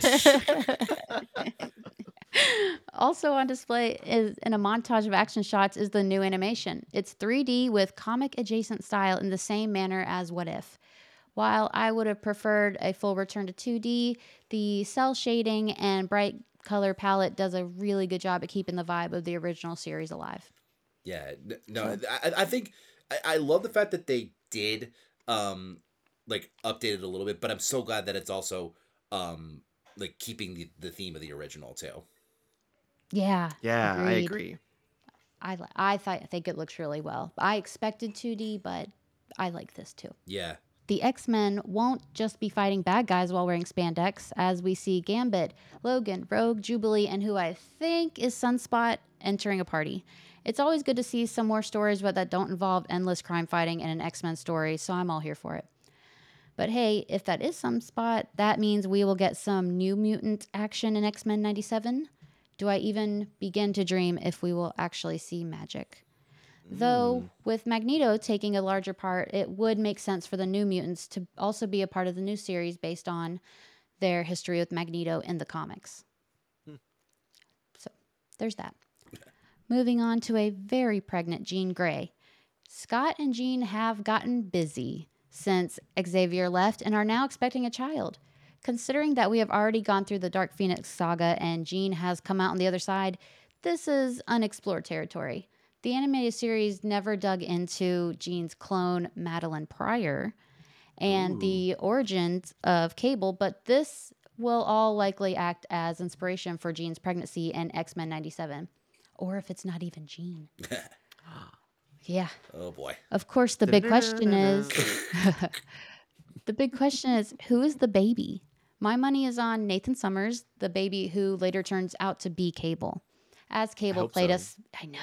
Also on display is in a montage of action shots is the new animation. It's 3D with comic adjacent style in the same manner as What If. While I would have preferred a full return to 2D, the cell shading and bright color palette does a really good job at keeping the vibe of the original series alive. Yeah, no, I, I think I, I love the fact that they did um like updated a little bit, but I'm so glad that it's also um like keeping the, the theme of the original too. Yeah. yeah, I agree. I I th- I think it looks really well. I expected 2D, but I like this too. Yeah, The X Men won't just be fighting bad guys while wearing spandex, as we see Gambit, Logan, Rogue, Jubilee, and who I think is Sunspot entering a party. It's always good to see some more stories but that don't involve endless crime fighting in an X Men story, so I'm all here for it. But hey, if that is Sunspot, that means we will get some new mutant action in X Men 97. Do I even begin to dream if we will actually see Magik? Though, hmm. with Magneto taking a larger part, it would make sense for the New Mutants to also be a part of the new series based on their history with Magneto in the comics. Hmm. So, there's that. Moving on to a very pregnant Jean Grey. Scott and Jean have gotten busy since Xavier left and are now expecting a child. Considering that we have already gone through the Dark Phoenix saga and Jean has come out on the other side, this is unexplored territory. The animated series never dug into Jean's clone, Madelyne Pryor, and the origins of Cable, but this will all likely act as inspiration for Jean's pregnancy in X Men 97. Or if it's not even Jean. [LAUGHS] yeah. oh boy. Of course, the big question is [LAUGHS] the big question is who is the baby? My money is on Nathan Summers, the baby who later turns out to be Cable. As Cable hope played so. us, I know.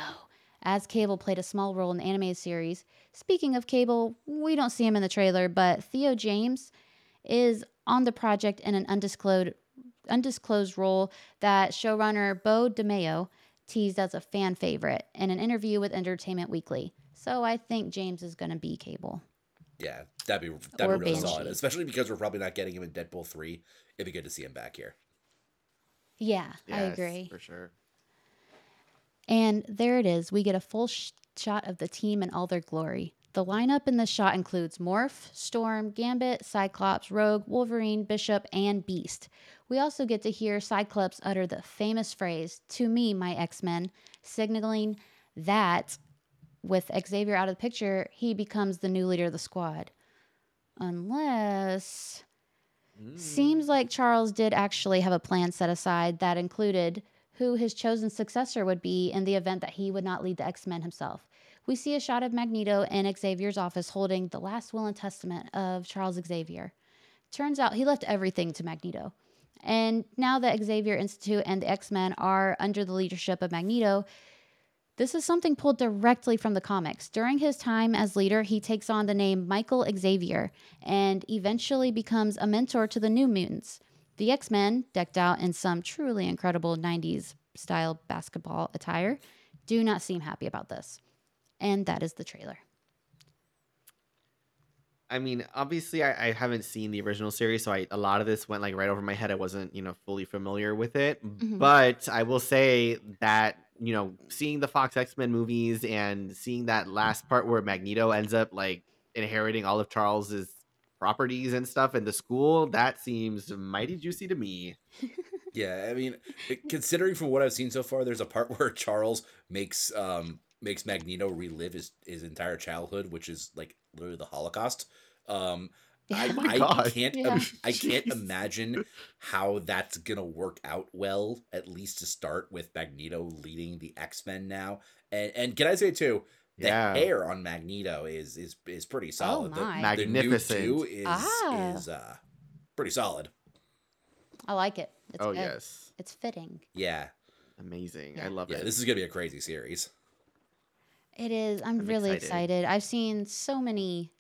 As Cable played a small role in the anime series. Speaking of Cable, we don't see him in the trailer, but Theo James is on the project in an undisclosed undisclosed role that showrunner Beau DeMayo teased as a fan favorite in an interview with Entertainment Weekly. So I think James is going to be Cable. Yeah, that'd be that'd Or be really Banshee. solid. Especially because we're probably not getting him in Deadpool three. It'd be good to see him back here. Yeah, I agree. For sure. And there it is. We get a full sh- shot of the team in all their glory. The lineup in this shot includes Morph, Storm, Gambit, Cyclops, Rogue, Wolverine, Bishop, and Beast. We also get to hear Cyclops utter the famous phrase, To me, my X Men, signaling that with Xavier out of the picture, he becomes the new leader of the squad. Unless. Seems like Charles did actually have a plan set aside that included who his chosen successor would be in the event that he would not lead the X Men himself. We see a shot of Magneto in Xavier's office holding the last will and testament of Charles Xavier. Turns out he left everything to Magneto. And now that Xavier Institute and the X Men are under the leadership of Magneto, this is something pulled directly from the comics. During his time as leader, he takes on the name Michael Xavier and eventually becomes a mentor to the New Mutants. The X Men, decked out in some truly incredible 90s style basketball attire, do not seem happy about this. And that is the trailer. I mean, obviously, I, I haven't seen the original series, so I, a lot of this went like right over my head. I wasn't, you know, fully familiar with it. Mhm. But I will say that, you know, seeing the Fox X Men movies and seeing that last part where Magneto ends up like inheriting all of Charles's properties and stuff in the school, that seems mighty juicy to me. [LAUGHS] Yeah, I mean, considering from what I've seen so far, there's a part where Charles makes um makes Magneto relive his his entire childhood, which is like literally the Holocaust. Um, I, [LAUGHS] Oh I can't Yeah. im- I can't Jeez. imagine how that's gonna work out well. At least to start with Magneto leading the X Men now, and and can I say too, the Yeah. hair on Magneto is is is pretty solid. The- my. The, new Magnificent. two is Ah. is uh pretty solid. I like it. It's oh good. yes, It's fitting. Yeah, amazing. I love yeah. it. This is gonna be a crazy series. It is. I'm, I'm really excited. excited. I've seen so many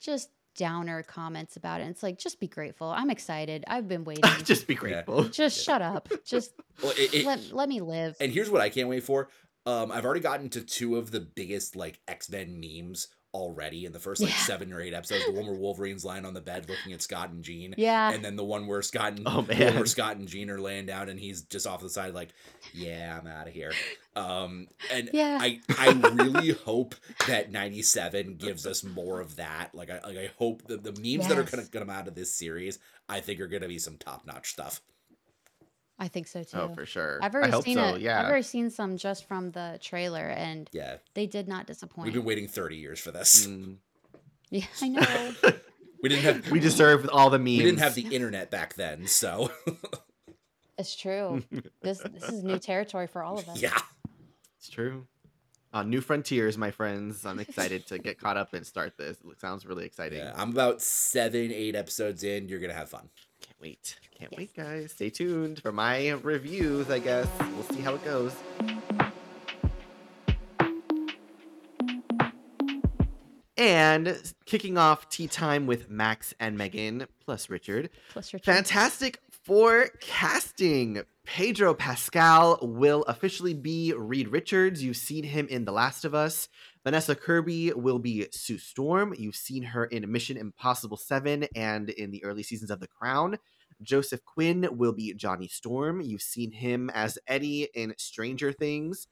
just downer comments about it. It's like, just be grateful. I'm excited. I've been [LAUGHS] waiting. just Just be grateful. Just shut up. Just Well, it, it- let, let me live. and here's what I can't wait for. Um, I've already gotten to two of the biggest like X Men memes already in the first like Yeah. seven or eight episodes. The one where Wolverine's lying on the bed looking at Scott and Jean. yeah. And then the one where Scott and Oh, the one where. Scott and Jean are laying down and he's just off the side like, yeah, I'm out of here. Um, and Yeah. I I really [LAUGHS] hope that 97 gives us more of that. Like I like I hope that the memes that are gonna Yes. come out of this series, I think are gonna be some top notch stuff. I think so too. Oh, for sure. I've I already hope seen so. it. Yeah. I've already seen some just from the trailer, and Yeah, they did not disappoint. we've been waiting 30 years for this. Mm. yeah, I [LAUGHS] know. We didn't have we deserve all the memes. we didn't have the internet back then, so [LAUGHS] it's true. This this is new territory for all of us. yeah. It's true. Uh, new frontiers, my friends. I'm excited to get caught up and start this. It sounds really exciting. Yeah, I'm about seven, eight episodes in. You're gonna have fun. Can't wait. Can't Yes. wait, guys. Stay tuned for my reviews, I guess. We'll see how it goes. And kicking off tea time with Max and Megan, plus Richard. Plus your Fantastic Four casting. Pedro Pascal will officially be Reed Richards. You've seen him in The Last of Us. Vanessa Kirby will be Sue Storm. You've seen her in Mission Impossible 7 and in the early seasons of The Crown. Joseph Quinn will be Johnny Storm. You've seen him as Eddie in Stranger Things.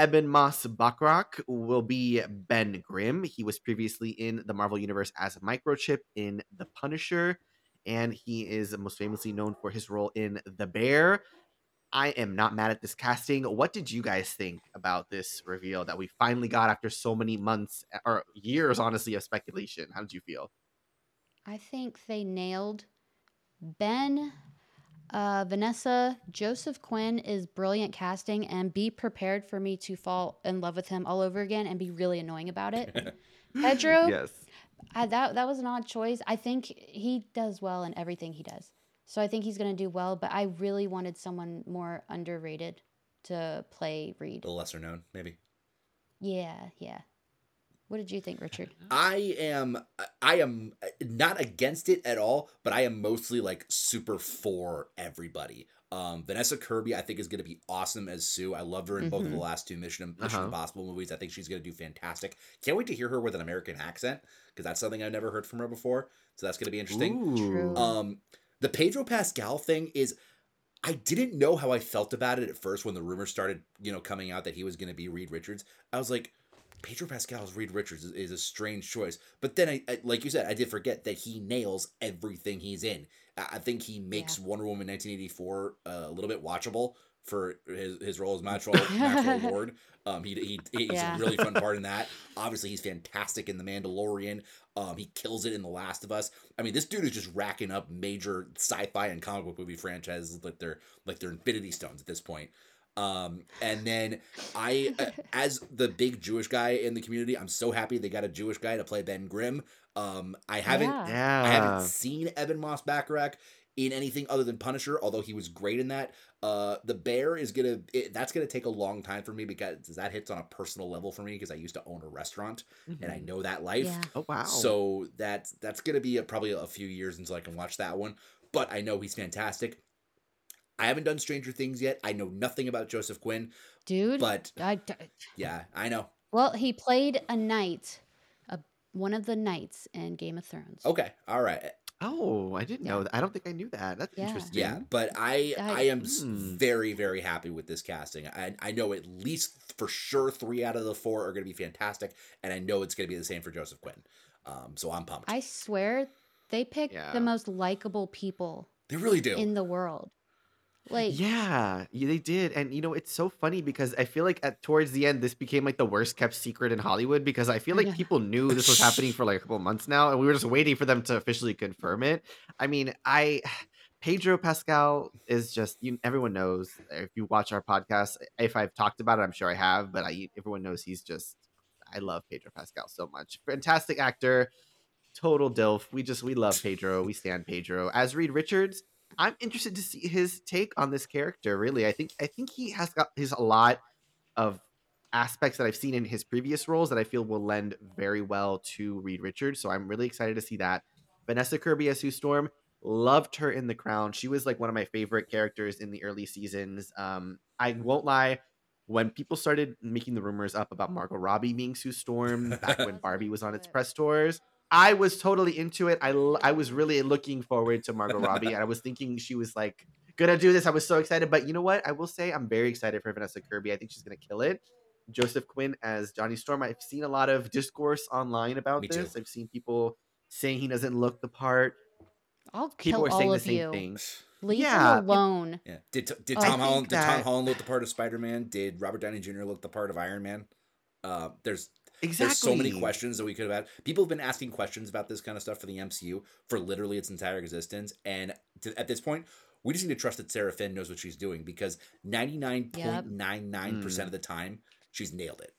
Ebon Moss Bachrach will be Ben Grimm. He was previously in the Marvel Universe as Microchip in The Punisher and he is most famously known for his role in The Bear. I am not mad at this casting. What did you guys think about this reveal that we finally got after so many months or years, honestly, of speculation? How did you feel? I think they nailed Ben, uh, Vanessa, Joseph Quinn is brilliant casting, and be prepared for me to fall in love with him all over again and be really annoying about it. [LAUGHS] Pedro, Yes. I, that that was an odd choice. I think he does well in everything he does, so I think he's going to do well. But I really wanted someone more underrated to play Reed. A lesser known, maybe. Yeah, yeah. What did you think, Richard? I am I am not against it at all, but I am mostly like super for everybody. Um, Vanessa Kirby, I think, is going to be awesome as Sue. I loved her in both of the Mhm. last two Mission, Mission Uh-huh. Impossible movies. I think she's going to do fantastic. Can't wait to hear her with an American accent because that's something I've never heard from her before. So that's going to be interesting. True. Um, the Pedro Pascal thing is, I didn't know how I felt about it at first when the rumors started, you know, coming out that he was going to be Reed Richards. I was like, Pedro Pascal's as Reed Richards is, is a strange choice. But then, I, I, like you said, I did forget that he nails everything he's in. I, I think he makes Wonder Woman 1984 uh, a little bit watchable for his, his role as [LAUGHS] natural natural lord. Um, he, he he's yeah. a really fun part in [LAUGHS] that. Obviously, he's fantastic in The Mandalorian. Um, he kills it in The Last of Us. I mean, this dude is just racking up major sci-fi and comic book movie franchises like they're like they're Infinity Stones at this point. Um, and then I, uh, as the big Jewish guy in the community, I'm so happy they got a Jewish guy to play Ben Grimm. Um, I haven't, yeah. I haven't seen Ebon Moss-Bachrach in anything other than Punisher, although he was great in that. Uh, the Bear is gonna, it, that's gonna take a long time for me because that hits on a personal level for me because I used to own a restaurant mm-hmm. and I mm-hmm. know that life. Yeah. Oh wow! So that's that's gonna be a, probably a few years until I can watch that one. But I know he's fantastic. I haven't done Stranger Things yet. I know nothing about Joseph Quinn, dude. But I, yeah, I know. Well, he played a knight, a, one of the knights in Game of Thrones. Okay, all right. Oh, I didn't yeah. know that. I don't think I knew that. That's yeah. interesting. Yeah, but I I, I am hmm. very very happy with this casting. I I know at least for sure three out of the four are going to be fantastic, and I know it's going to be the same for Joseph Quinn. Um, so I'm pumped. I swear they pick yeah. the most likable people. They really do in the world. Like Yeah, yeah, they did. And you know, it's so funny because I feel like at towards the end this became like the worst kept secret in Hollywood because I feel like people knew this was happening for like a couple months now and we were just waiting for them to officially confirm it. I mean, I [SIGHS] Pedro Pascal is just you everyone knows if you watch our podcast if I've talked about it I'm sure I have but I everyone knows he's just I love Pedro Pascal so much. Fantastic actor, total dilf. We just we love Pedro. We stand Pedro. As Reed Richards, I'm interested to see his take on this character. Really, I think I think he has got his a lot of aspects that I've seen in his previous roles that I feel will lend very well to Reed Richards. So I'm really excited to see that. Vanessa Kirby as Sue Storm, loved her in The Crown. She was like one of my favorite characters in the early seasons. Um, I won't lie. When people started making the rumors up about Margot Robbie being Sue Storm back when [LAUGHS] Barbie was on its press tours, I was totally into it. I, I was really looking forward to Margot [LAUGHS] Robbie. and I was thinking she was like gonna do this. I was so excited. But you know what? I will say I'm very excited for Vanessa Kirby. I think she's gonna kill it. Joseph Quinn as Johnny Storm. I've seen a lot of discourse online about Me this. Too. I've seen people saying he doesn't look the part. I'll people kill are saying all the same you. things. Leave yeah. him alone. Yeah. Did did Tom Holland did Tom Holland look the part of Spider Man? Did Robert Downey Jr. look the part of Iron Man? Uh, there's Exactly. There's so many questions that we could have had. People have been asking questions about this kind of stuff for the MCU for literally its entire existence. And to, at this point, we just need to trust that Sarah Finn knows what she's doing because 99.99% yep. mm. of the time, she's nailed it.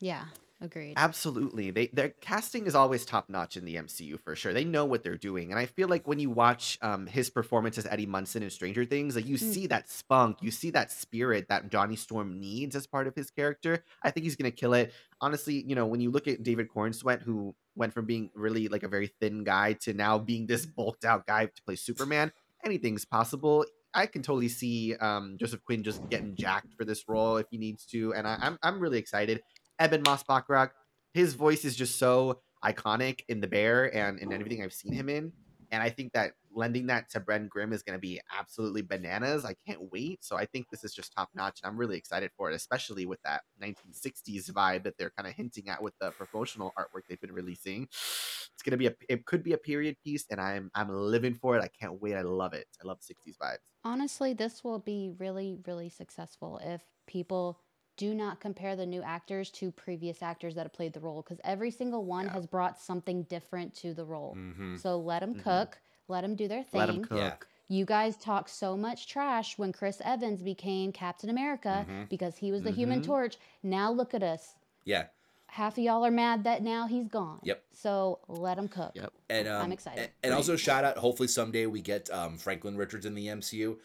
Yeah. Agreed. Absolutely. They their casting is always top notch in the MCU for sure. They know what they're doing. And I feel like when you watch um, his performance as Eddie Munson in Stranger Things, like you mm. see that spunk, you see that spirit that Johnny Storm needs as part of his character. I think he's gonna kill it. Honestly, you know, when you look at David Corenswet, who went from being really like a very thin guy to now being this bulked out guy to play Superman, anything's possible. I can totally see um, Joseph Quinn just getting jacked for this role if he needs to, and I, I'm, I'm really excited. Ebon Moss-Bachrach, his voice is just so iconic in The Bear and in everything I've seen him in. And I think that lending that to Ben Grimm is going to be absolutely bananas. I can't wait. So I think this is just top notch, and I'm really excited for it, especially with that 1960s vibe that they're kind of hinting at with the promotional artwork they've been releasing. It's going to be a, it could be a period piece, and I'm I'm living for it. I can't wait. I love it. I love 60s vibes. Honestly, this will be really really successful if people do not compare the new actors to previous actors that have played the role because every single one yeah. has brought something different to the role. Mm-hmm. So let them mm-hmm. cook, let them do their thing. Let them cook. Yeah. You guys talk so much trash when Chris Evans became Captain America mm-hmm. because he was the Human mm-hmm. Torch. Now look at us. Yeah. Half of y'all are mad that now he's gone. Yep. So let him cook. Yep. And um, I'm excited. And, and also shout out. Hopefully someday we get um, Franklin Richards in the MCU.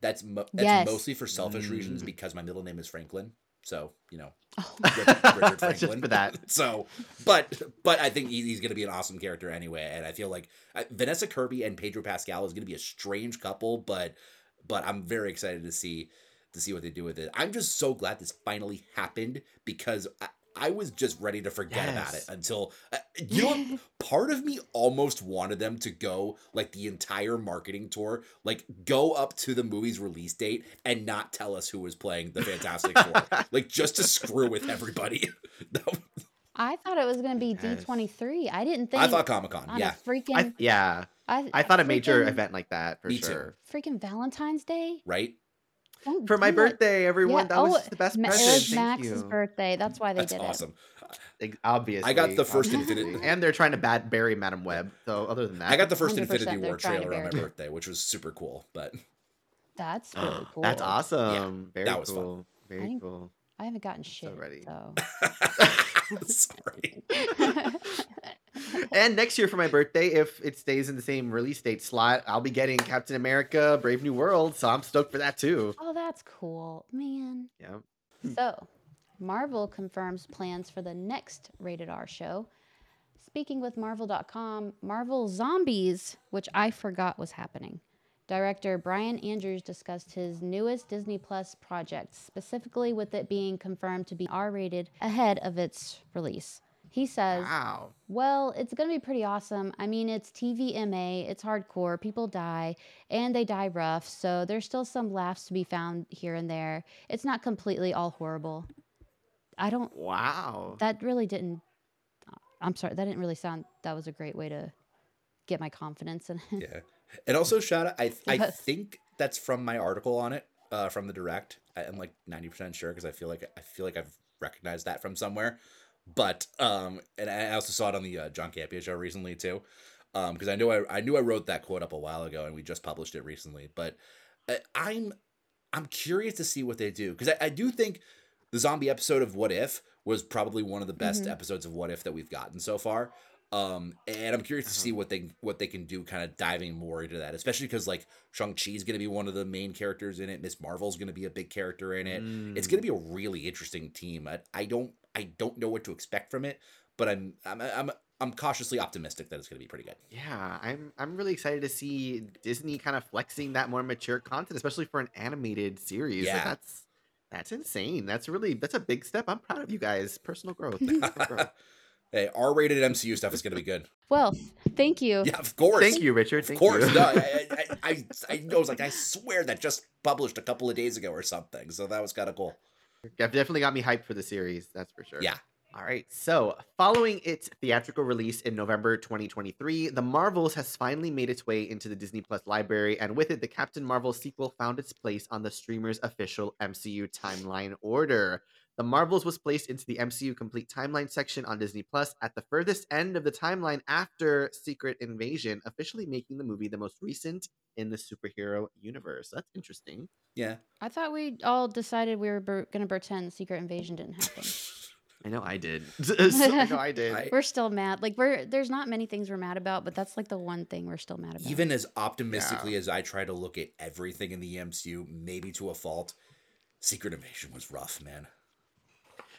That's mo- that's yes. mostly for selfish reasons mm. because my middle name is Franklin. So you know, oh. Richard [LAUGHS] Franklin for that. [LAUGHS] So, but but I think he's going to be an awesome character anyway, and I feel like uh, Vanessa Kirby and Pedro Pascal is going to be a strange couple, but but I'm very excited to see to see what they do with it. I'm just so glad this finally happened because I, I was just ready to forget about it until uh, you know [LAUGHS] part of me almost wanted them to go like the entire marketing tour, like go up to the movie's release date and not tell us who was playing the Fantastic Four, [LAUGHS] like just to screw with everybody. [LAUGHS] I thought it was going to be Yes. D23. I didn't think I thought Comic Con, yeah, freaking I, yeah, I, I thought a major event like that for Me too. sure. freaking Valentine's Day. right. Don't For my it. birthday, everyone. Yeah, That was oh, the best Ma- present. It was Thank Max's you. birthday. That's why they did it. That's did awesome. Ex- Obviously, I got the first. Infinity- and they're trying to bat bury Madame Web. So other than that, I got the first Infinity War trailer on my birthday, which was super cool. But. That's [GASPS] really [GASPS] cool. That's awesome. Very that was fun. cool. Very didn't- cool. I haven't gotten shit. ready. So. [LAUGHS] sorry. [LAUGHS] [LAUGHS] And next year for my birthday, if it stays in the same release date slot, I'll be getting Captain America: Brave New World. So I'm stoked for that too. oh, that's cool, man. Yeah. Hmm. So, Marvel confirms plans for the next rated R show. Speaking with Marvel.com, Marvel Zombies, which I forgot was happening. Director Bryan Andrews discussed his newest Disney Plus project, specifically with it being confirmed to be R rated ahead of its release. He says, Wow. well, it's going to be pretty awesome. I mean, it's TVMA, it's hardcore, people die, and they die rough, so there's still some laughs to be found here and there. It's not completely all horrible. I don't, Wow. that really didn't, I'm sorry, that didn't really sound, that was a great way to get my confidence in it. Yeah. And also shout out I [LAUGHS] I think that's from my article on it, uh, from the direct. I- I'm like 90% sure because I feel like I feel like I've recognized that from somewhere. But um and I also saw it on the uh, John Campea show recently too. Um because I knew I I knew I wrote that quote up a while ago and we just published it recently, but I, I'm I'm curious to see what they do because I, I do think the zombie episode of What If was probably one of the best Mhm. episodes of What If that we've gotten so far. Um, and I'm curious to Uh-huh. see what they what they can do, kind of diving more into that, especially because like Shang Chi is going to be one of the main characters in it. Miss Marvel's going to be a big character in it. It's Mm. going to be a really interesting team. I, I don't I don't know what to expect from it, but I'm I'm I'm I'm cautiously optimistic that it's going to be pretty good. Yeah, I'm I'm really excited to see Disney kind of flexing that more mature content, especially for an animated series. Like, Yeah. that's that's insane. That's really that's a big step. I'm proud of you guys. Personal growth. Growth. [LAUGHS] hey, R-rated MCU stuff is going to be good. Well, thank you. Yeah, of course. Thank you, Richard. Of course, you. no, I, [LAUGHS] I, I, I, I was like, I swear that just published a couple of days ago or something, so that was kind of cool. Def- Definitely got me hyped for the series. That's for sure. Yeah. All right. So, following its theatrical release in November 2023, The Marvels has finally made its way into the Disney Plus library, and with it, the Captain Marvel sequel found its place on the streamer's official MCU timeline order. The Marvels was placed into the MCU complete timeline section on Disney Plus at the furthest end of the timeline after Secret Invasion, officially making the movie the most recent in the superhero universe. That's interesting. Yeah. I thought we all decided we were ber- going to pretend Secret Invasion didn't happen. [LAUGHS] I know I did. [LAUGHS] I know I [LAUGHS] did. We're still mad. Like we're there's not many things we're mad about, but that's like the one thing we're still mad about. Even as optimistically as I try to look at everything in the MCU, maybe to a fault, Secret Invasion was rough, man.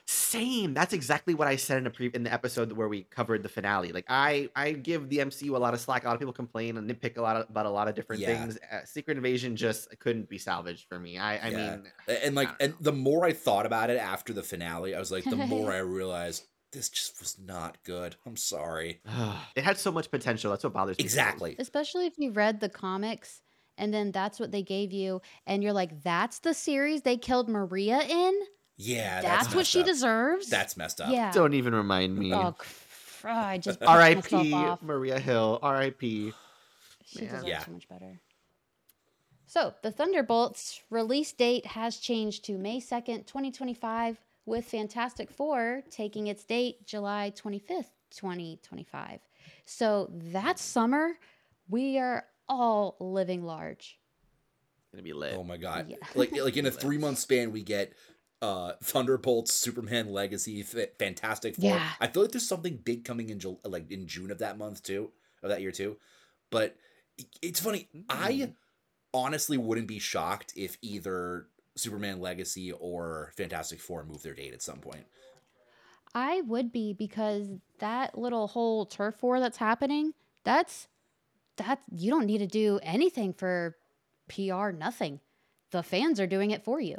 Same. That's exactly what I said in a pre in the episode where we covered the finale. Like I, I give the MCU a lot of slack. A lot of people complain and nitpick a lot of, about a lot of different Yeah. things. Uh, Secret Invasion just couldn't be salvaged for me. I, I Yeah. mean, And like, and the more I thought about it after the finale, I was like, the more [LAUGHS] I realized this just was not good. I'm sorry. [SIGHS] it had so much potential. That's what bothers me. Exactly. especially if you read the comics and then that's what they gave you and you're like that's the series they killed Maria in? Yeah, That's, that's, what messed she up. deserves? That's messed up. Yeah. Don't even remind me. Oh, cr- I just [LAUGHS] R.I.P. Maria Hill. R.I.P. She Man. deserves Yeah. so much better. So, the Thunderbolts release date has changed to May 2nd, 2025, with Fantastic Four taking its date July 25th, 2025. So, that summer, we are all living large. Gonna be lit. Oh my god! Yeah. Like like in a three month span, we get uh [LAUGHS] Thunderbolts, Superman Legacy, Fa- Fantastic Four. Yeah. I feel like there's something big coming in Jul- like in June of that month too, of that year too. But it's funny. I Mm. honestly wouldn't be shocked if either Superman Legacy or Fantastic Four move their date at some point. I would be because that little whole turf war that's happening, that's that you don't need to do anything for PR, nothing. The fans are doing it for you.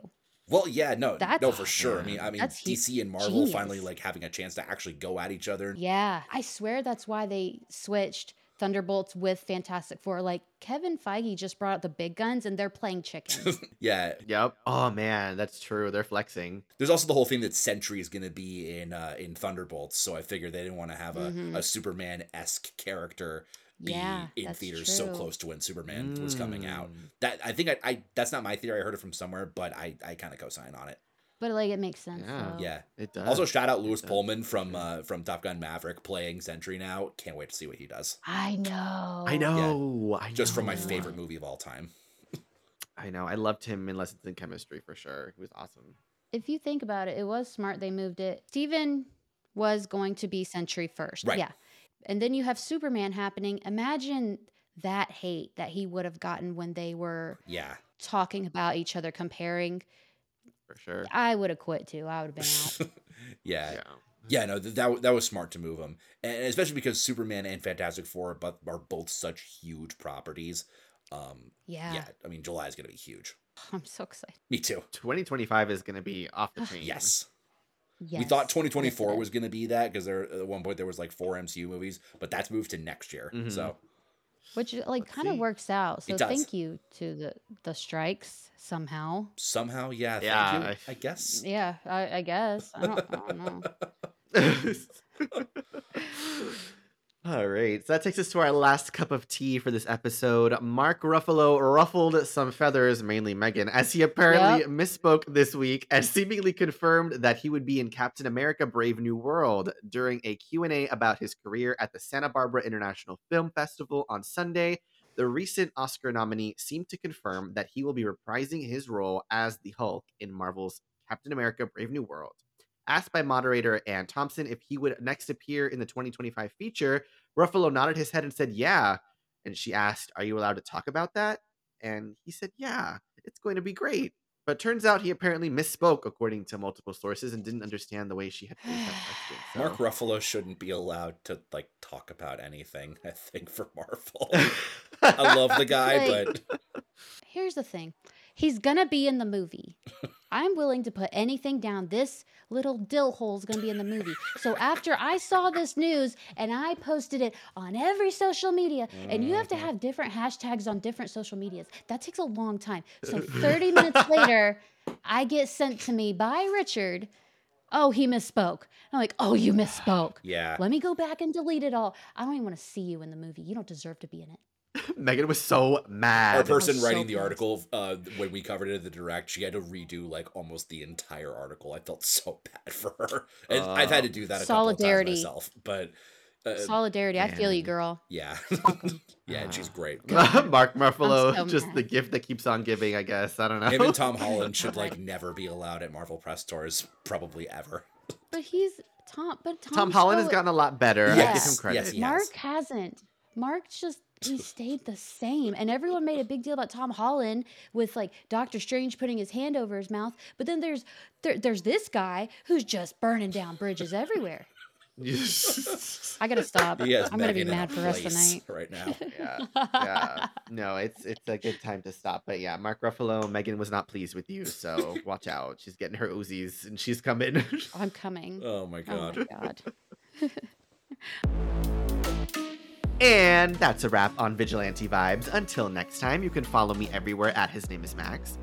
Well, yeah, no, no, for sure. I mean, I mean, DC and Marvel genius. finally like having a chance to actually go at each other. Yeah, I swear that's why they switched Thunderbolts with Fantastic Four. Like Kevin Feige just brought out the big guns and they're playing chicken. [LAUGHS] Yeah, Yep. Oh man, that's true. They're flexing. there's also the whole thing that Sentry is going to be in uh, in Thunderbolts, so I figured they didn't want to have a, Mhm. a Superman esque character be Yeah, in that's theaters so close to when Superman was coming out. Mm. That I think I, I that's not my theory. I heard it from somewhere, but I I kind of co-sign on it. but like it makes sense. Yeah. Yeah. It does. Also, shout out Lewis. Pullman from uh, from Top Gun Maverick playing Sentry now. Can't wait to see what he does. I know. I know. I Just from my favorite movie of all time. [LAUGHS] I know. I loved him in Lessons in Chemistry for sure. He was awesome. If you think about it, it was smart they moved it. Steven was going to be Sentry first. Right. Yeah. And then you have Superman happening. Imagine that hate that he would have gotten when they were Yeah. talking about each other, comparing. For sure. I would have quit too. I would have been out. [LAUGHS] yeah. Yeah. Yeah, no, that that was smart to move him, and especially because Superman and Fantastic Four are, but are both such huge properties. Um, Yeah. yeah, I mean, July is gonna be huge. I'm so excited. Me too. 2025 is going to be off the [GASPS] chain. Yes, Yes. we thought 2024 it was gonna be that because there at one point there was like four MCU movies, but that's moved to next year. Mhm. So Which like kind of works out. So It does. thank you to the the strikes somehow. somehow, yeah, thank Yeah, you, I- I guess. Yeah, I, I guess. I don't, I don't know. [LAUGHS] [LAUGHS] [LAUGHS] All right, so that takes us to our last cup of tea for this episode. Mark Ruffalo ruffled some feathers, mainly Megan, as he apparently Yep. misspoke this week and seemingly confirmed that he would be in Captain America: Brave New World during a Q&A about his career at the Santa Barbara International Film Festival on Sunday. The recent Oscar nominee seemed to confirm that he will be reprising his role as the Hulk in Marvel's Captain America: Brave New World. Asked by moderator Anne Thompson if he would next appear in the 2025 feature, Ruffalo nodded his head and said, Yeah. And she asked, Are you allowed to talk about that? And he said, Yeah, it's going to be great. But turns out he apparently misspoke, according to multiple sources, and didn't understand the way she had phrased that question. [SIGHS] So. Mark Ruffalo shouldn't be allowed to like talk about anything. I think for Marvel, [LAUGHS] I love the guy, Like- but Here's the thing. He's gonna be in the movie. I'm willing to put anything down. This little dill hole's gonna be in the movie. So after I saw this news and I posted it on every social media, and you have to have different hashtags on different social medias. That takes a long time. So 30 minutes [LAUGHS] later, I get sent to me by Richard. Oh, he misspoke. I'm like, oh, you misspoke. yeah, Let me go back and delete it all. I don't even want to see you in the movie. You don't deserve to be in it. Megan was so mad. our person was so writing the article uh, when we covered it at the direct, she had to redo like almost the entire article. I felt so [LAUGHS] bad for her, and I've had to do that a Solidarity. couple of times myself. But uh, Solidarity. I feel you, girl. yeah, [LAUGHS] yeah, and she's great. [LAUGHS] Mark Ruffalo, so just mad. the gift that keeps on giving, I guess. I don't know. Him and Tom Holland should like never be allowed at Marvel press tours, probably ever. But he's Tom. But Tom, Tom Holland has gotten a lot better. I give Yes, him credit. yes, he Mark has. hasn't. Mark just he stayed the same, and everyone made a big deal about Tom Holland with like Doctor Strange putting his hand over his mouth. But then there's there, there's this guy who's just burning down bridges everywhere. [LAUGHS] I gotta stop. He has I'm gonna be Megan in a mad for the rest of the night. right now. yeah, yeah. No, it's it's a good time to stop. But yeah, Mark Ruffalo, Megan was not pleased with you, so [LAUGHS] watch out. She's getting her Uzis and she's coming. I'm coming. [LAUGHS] Oh my Oh my god. And that's a wrap on Vigilante Vibes. Until next time, you can follow me everywhere at His Name is Max.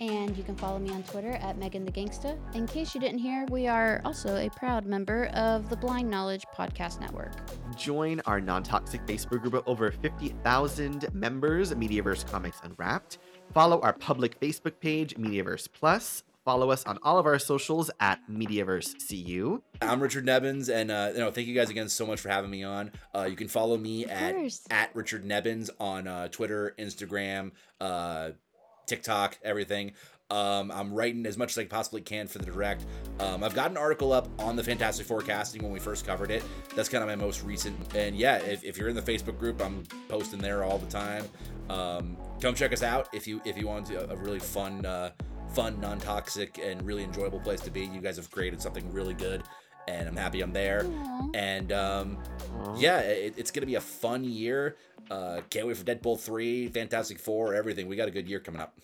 And you can follow me on Twitter at Megan the Gangsta. In case you didn't hear, we are also a proud member of the Blind Knowledge Podcast Network. Join our non toxic Facebook group of over 50,000 members, Mediaverse Comics Unwrapped. Follow our public Facebook page, Mediaverse Plus. Follow us on all of our socials at Mediaverse CU. I'm Richard Nebens, and uh, you know, thank you guys again so much for having me on. Uh, you can follow me Of at course. at Richard Nebens on uh, Twitter, Instagram, uh, TikTok, everything. Um, I'm writing as much as I possibly can for the direct. Um, I've got an article up on the Fantastic Four casting when we first covered it. That's kind of my most recent. And yeah, if, if you're in the Facebook group, I'm posting there all the time. Um, come check us out if you if you want to, a really fun, uh, fun, non-toxic, and really enjoyable place to be. You guys have created something really good, and I'm happy I'm there. Aw. And um, yeah, it, it's gonna be a fun year. Uh, can't wait for Deadpool three, Fantastic Four, everything. We got a good year coming up.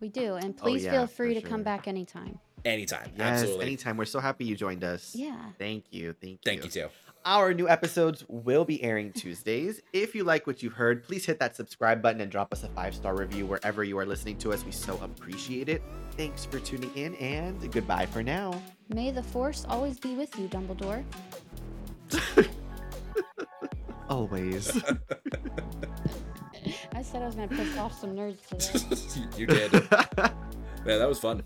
We do. And please Oh, yeah, feel free to come back anytime. Anytime. Yes, Absolutely. anytime. We're so happy you joined us. Yeah. Thank you. Thank you. Thank you too. Our new episodes will be airing Tuesdays. If you like what you've heard, please hit that subscribe button and drop us a five star review wherever you are listening to us. We so appreciate it. Thanks for tuning in and goodbye for now. May the force always be with you, Dumbledore. [LAUGHS] Always. [LAUGHS] I said I was going to piss off some nerds today. [LAUGHS] you did. Man, that was fun.